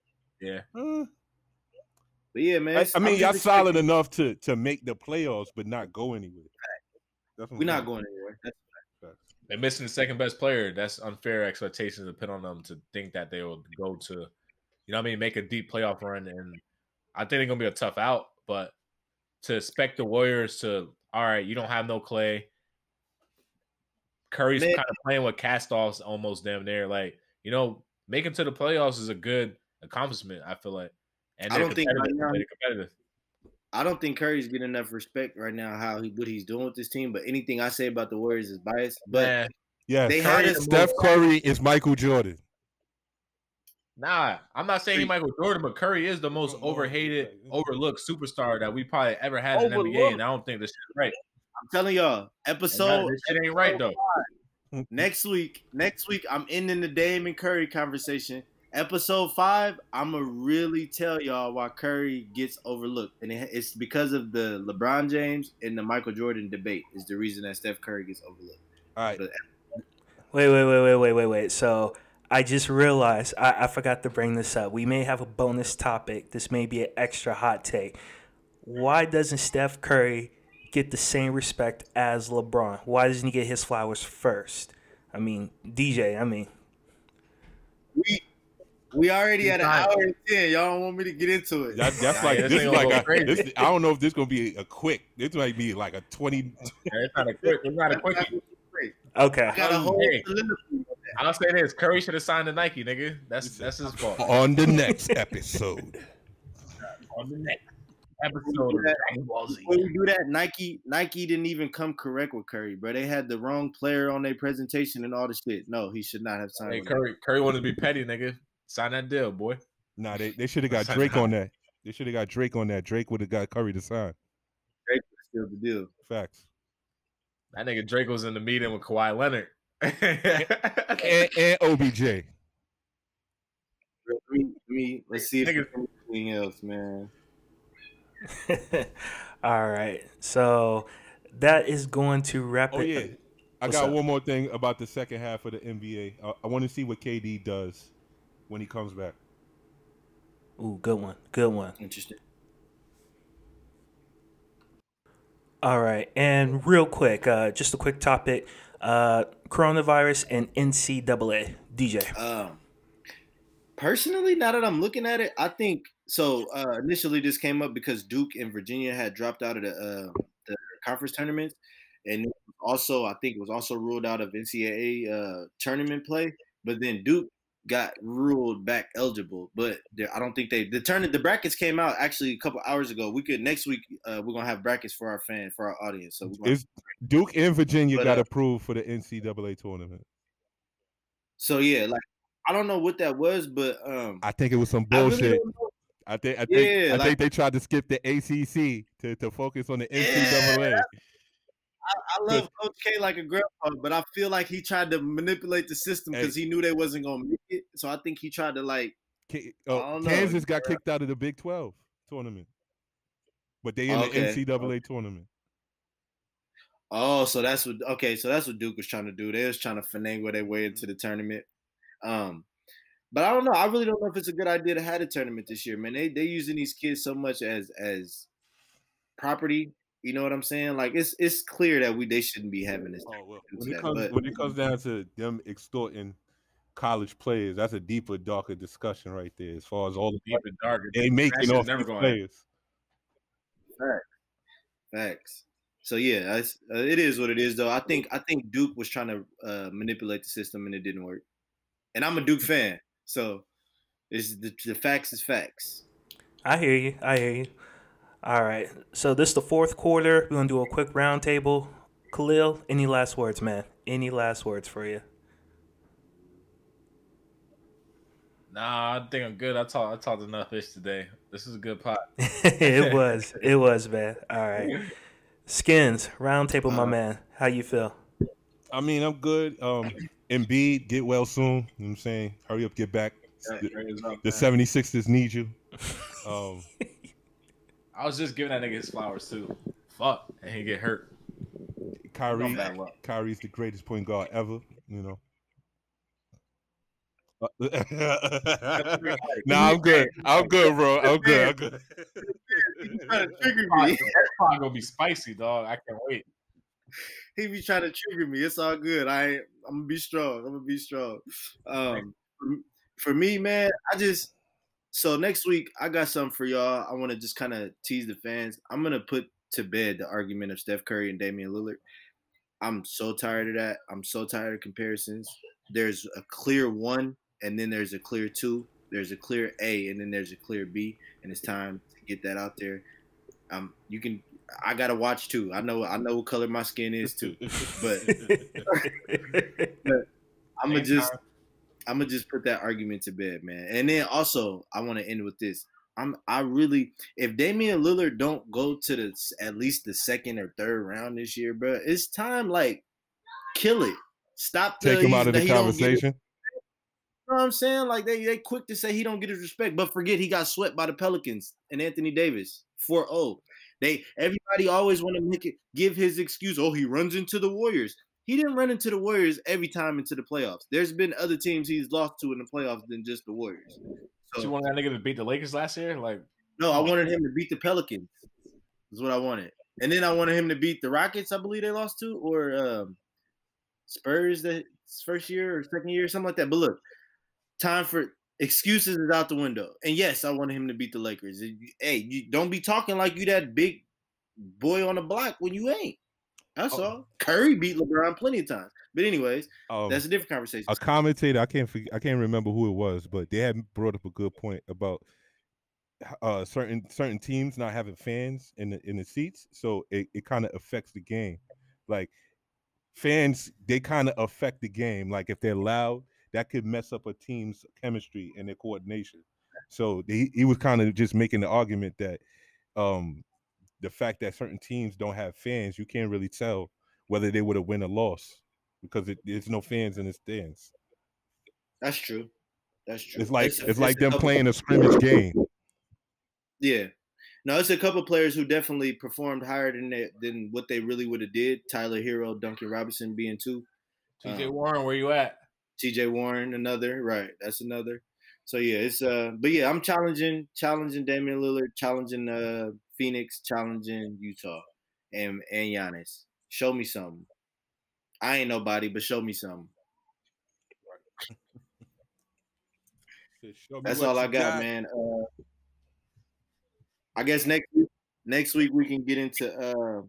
Yeah. Uh, but yeah, man. I, I mean, y'all solid enough to to make the playoffs, but not go anywhere. We're not going anywhere. That's they're missing the second best player. That's unfair expectations to put on them to think that they will go to, you know, what I mean, make a deep playoff run. And I think they're gonna be a tough out. But to expect the Warriors to all right, you don't have no Clay. Curry's Man. kind of playing with cast-offs almost damn near. Like you know, making to the playoffs is a good accomplishment. I feel like, and I don't think right now- competitive. I don't think Curry's getting enough respect right now. How he what he's doing with this team, but anything I say about the Warriors is biased. But yeah, They Curry had the us. Steph Curry is Michael Jordan. nah, I'm not saying he Michael Jordan, but Curry is the most overhated, overlooked superstar that we probably ever had in the NBA, and I don't think this shit right. I'm telling y'all, episode that- this shit ain't right though. <laughs> next week. Next week, I'm ending the Damon Curry conversation. Episode five, I'ma really tell y'all why Curry gets overlooked, and it's because of the LeBron James and the Michael Jordan debate. Is the reason that Steph Curry gets overlooked. All right. Wait, wait, wait, wait, wait, wait, wait. So I just realized I, I forgot to bring this up. We may have a bonus topic. This may be an extra hot take. Why doesn't Steph Curry get the same respect as LeBron? Why doesn't he get his flowers first? I mean, DJ, I mean, We we already at an hour and ten. Y'all don't want me to get into it. That, that's Nah, like this this is like a. This, I don't know if this gonna be a quick. This might be like a twenty. <laughs> It's not a quick. It's not a quickie. okay. I got a whole Hey. soliloquy on that. I'll say this: Curry should have signed to Nike, nigga. That's that's his fault. On the next episode, <laughs> On the next episode of Dragon Ball Z. When we do that, Nike Nike didn't even come correct with Curry, bro. They had the wrong player on their presentation and all the shit. No, he should not have signed. Hey, with Curry, Curry wanted to be petty, nigga. Sign that deal, boy. nah, they, they should have got Drake on that. They should have got Drake on that. Drake would have got Curry to sign. Drake was still the deal. Facts. That nigga Drake was in the meeting with Kawhi Leonard. And, and OBJ. Let me, let me let's see if Nigga. there's anything else, man. <laughs> All right. So that is going to wrap Oh it. yeah, I got up? one more thing about the second half of the NBA. I, I want to see what KD does when he comes back. Ooh, good one. Good one. Interesting. All right, and real quick, uh, just a quick topic: uh, coronavirus and NCAA. DJ. Um, personally, now that I'm looking at it, I think so. Uh, initially, this came up because Duke and Virginia had dropped out of the uh, the conference tournaments, and also I think it was also ruled out of NCAA uh, tournament play. But then Duke got ruled back eligible, but I don't think they the turn the brackets came out actually a couple hours ago. We could next week uh, we're gonna have brackets for our fan for our audience. So we're Is Duke and Virginia But, got uh, approved for the NCAA tournament? so yeah, like I don't know what that was, but um, I think it was some I really bullshit. I think I think Yeah, I like- think they tried to skip the ACC to, to focus on the NCAA. I love Coach K like a grandpa, but I feel like he tried to manipulate the system Hey. because he knew they wasn't gonna make it. So I think he tried to like, K- oh, I don't know. Kansas got kicked out of the Big Twelve tournament, but they in Okay. the NCAA tournament. oh, so that's what. Okay, so that's what Duke was trying to do. They was trying to finagle their way Mm-hmm. into the tournament. Um, but I don't know. I really don't know if it's a good idea to have a tournament this year, man. They they using these kids so much as as property. You know what I'm saying? Like it's it's clear that we they shouldn't be having this. Oh, well, when it that, comes but- when it comes down to them extorting college players, that's a deeper, darker discussion right there. As far as all the Deep and dark. they That making shit's off never gonna players. Facts. Facts. So yeah, that's, uh, it is what it is. Though I think I think Duke was trying to uh, manipulate the system and it didn't work. And I'm a Duke fan, so it's the, the facts is facts. I hear you. I hear you. All right. So this is the fourth quarter. We're gonna do a quick roundtable. Khalil, any last words, man? Any last words for you? Nah, I think I'm good. I talked. I talked enough fish today. This is a good pot. <laughs> it was. It was, man. All right. Skins, roundtable, my Uh, man. How you feel? I mean, I'm good. Um, Embiid, get well soon. You know what I'm saying? Hurry up, get back. The, the 76ers need you. Um, <laughs> I was just giving that nigga his flowers too. Fuck, and he get hurt. Kyrie, No bad. Kyrie's the greatest point guard ever. You know. Nah, <laughs> I'm good. I'm good, bro. I'm good. I'm good. He be trying to trigger That's me. probably gonna be spicy, dog. I can't wait. he be trying to trigger me. It's all good. I I'm gonna be strong. I'm gonna be strong. Um, for, for me, man, I just so next week I got something for y'all. I want to just kind of tease the fans. I'm gonna put to bed the argument of Steph Curry and Damian Lillard. I'm so tired of that. I'm so tired of comparisons. There's a clear one, and then there's a clear two. There's a clear A, and then there's a clear B, and it's time to get that out there. Um, you can. I gotta watch too. I know. I know what color my skin is too. But <laughs> <laughs> I'm gonna just. I'm gonna just put that argument to bed, man. And then also, I want to end with this. I'm I really if Damian Lillard don't go to the at least the second or third round this year, bro, it's time like kill it. Stop Take him out of the conversation. You know what I'm saying? Like they they quick to say he don't get his respect, but forget he got swept by the Pelicans and Anthony Davis 4-0. They everybody always want to make it give his excuse. Oh, he runs into the Warriors. He didn't run into the Warriors every time into the playoffs. There's been other teams he's lost to in the playoffs than just the Warriors. So, you want that nigga to beat the Lakers last year? Like, no, I wanted him to beat the Pelicans. Is what I wanted, and then I wanted him to beat the Rockets. I believe they lost to, or um, Spurs the first year or second year, something like that. But look, time for excuses is out the window. And yes, I wanted him to beat the Lakers. Hey, you don't be talking like you that big boy on the block when you ain't. That's oh. all. Curry beat LeBron plenty of times. But anyways, um, that's a different conversation. A commentator, I can't forget, I can't remember who it was, but they had brought up a good point about uh, certain certain teams not having fans in the in the seats, so it, it kind of affects the game. Like fans, they kind of affect the game. Like if they're loud, that could mess up a team's chemistry and their coordination. So they, he was kind of just making the argument that um, the fact that certain teams don't have fans, you can't really tell whether they would have win or lost because it, there's no fans in the stands. That's true. That's true. It's like it's, it's like them playing a scrimmage game. Yeah. No, it's a couple players who definitely performed higher than they, than what they really would have did. Tyler Herro, Duncan Robinson being two. TJ um, Warren, where you at? TJ Warren, another. Right, that's another. So yeah, it's uh, but yeah, I'm challenging, challenging Damian Lillard, challenging uh Phoenix, challenging Utah, and and Giannis. Show me something. I ain't nobody, but show me something. That's all I got, got, man. Uh, I guess next week, next week we can get into uh,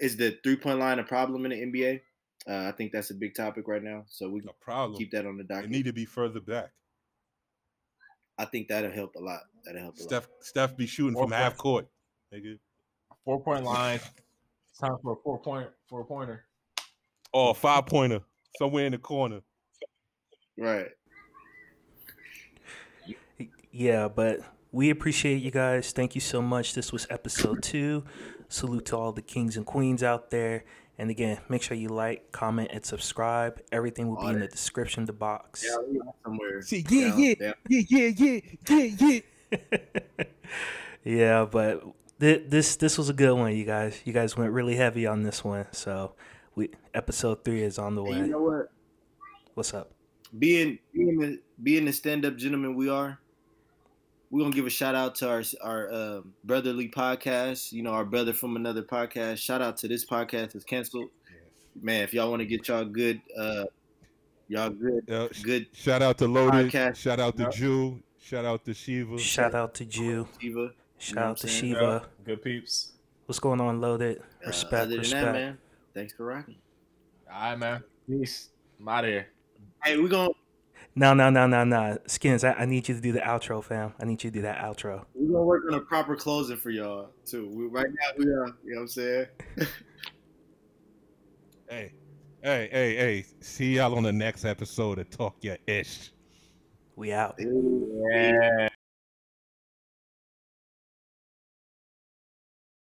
is the three point line a problem in the NBA? Uh, I think that's a big topic right now, so we can problem. keep that on the docket. It need to be further back. I think that'll help a lot. That'll help. Steph, lot. Steph be shooting four from point, half court. Nigga. Four point line. It's time for a four point four pointer. Oh, five pointer somewhere in the corner. Right. Yeah, but we appreciate you guys. Thank you so much. This was episode two. Salute to all the kings and queens out there. And again, make sure you like, comment, and subscribe. Everything will be in the description of the box. Yeah, somewhere. See, yeah, yeah, yeah, yeah, yeah, yeah, <laughs> yeah. yeah, but th- this this was a good one, you guys. You guys went really heavy on this one, so we episode three is on the way. you know what? What's up? Being being the being the stand up gentleman we are, we're gonna give a shout out to our our uh, brotherly podcast. You know, our brother from another podcast. Shout out to this podcast is canceled. Man, if y'all want to get y'all good, uh, y'all good, uh, good. Shout out to Loaded. Podcast. Shout out to yep. Jew. Shout out to Shiva. Shout out to Jew. Shiva. Shout out to Shiva. Good peeps. What's going on, Loaded? Respect, uh, other than respect. That, man, thanks for rocking. All right, man. Peace. I'm out of here. Hey, we're going to no, no, no, no, no. Skins, I, I, need you to do the outro, fam. I need you to do that outro. We're gonna work on a proper closing for y'all too. We, right now we are, you know what I'm saying? <laughs> hey, hey, hey, hey. See y'all on the next episode of Talk Your Ish. We out. Yeah.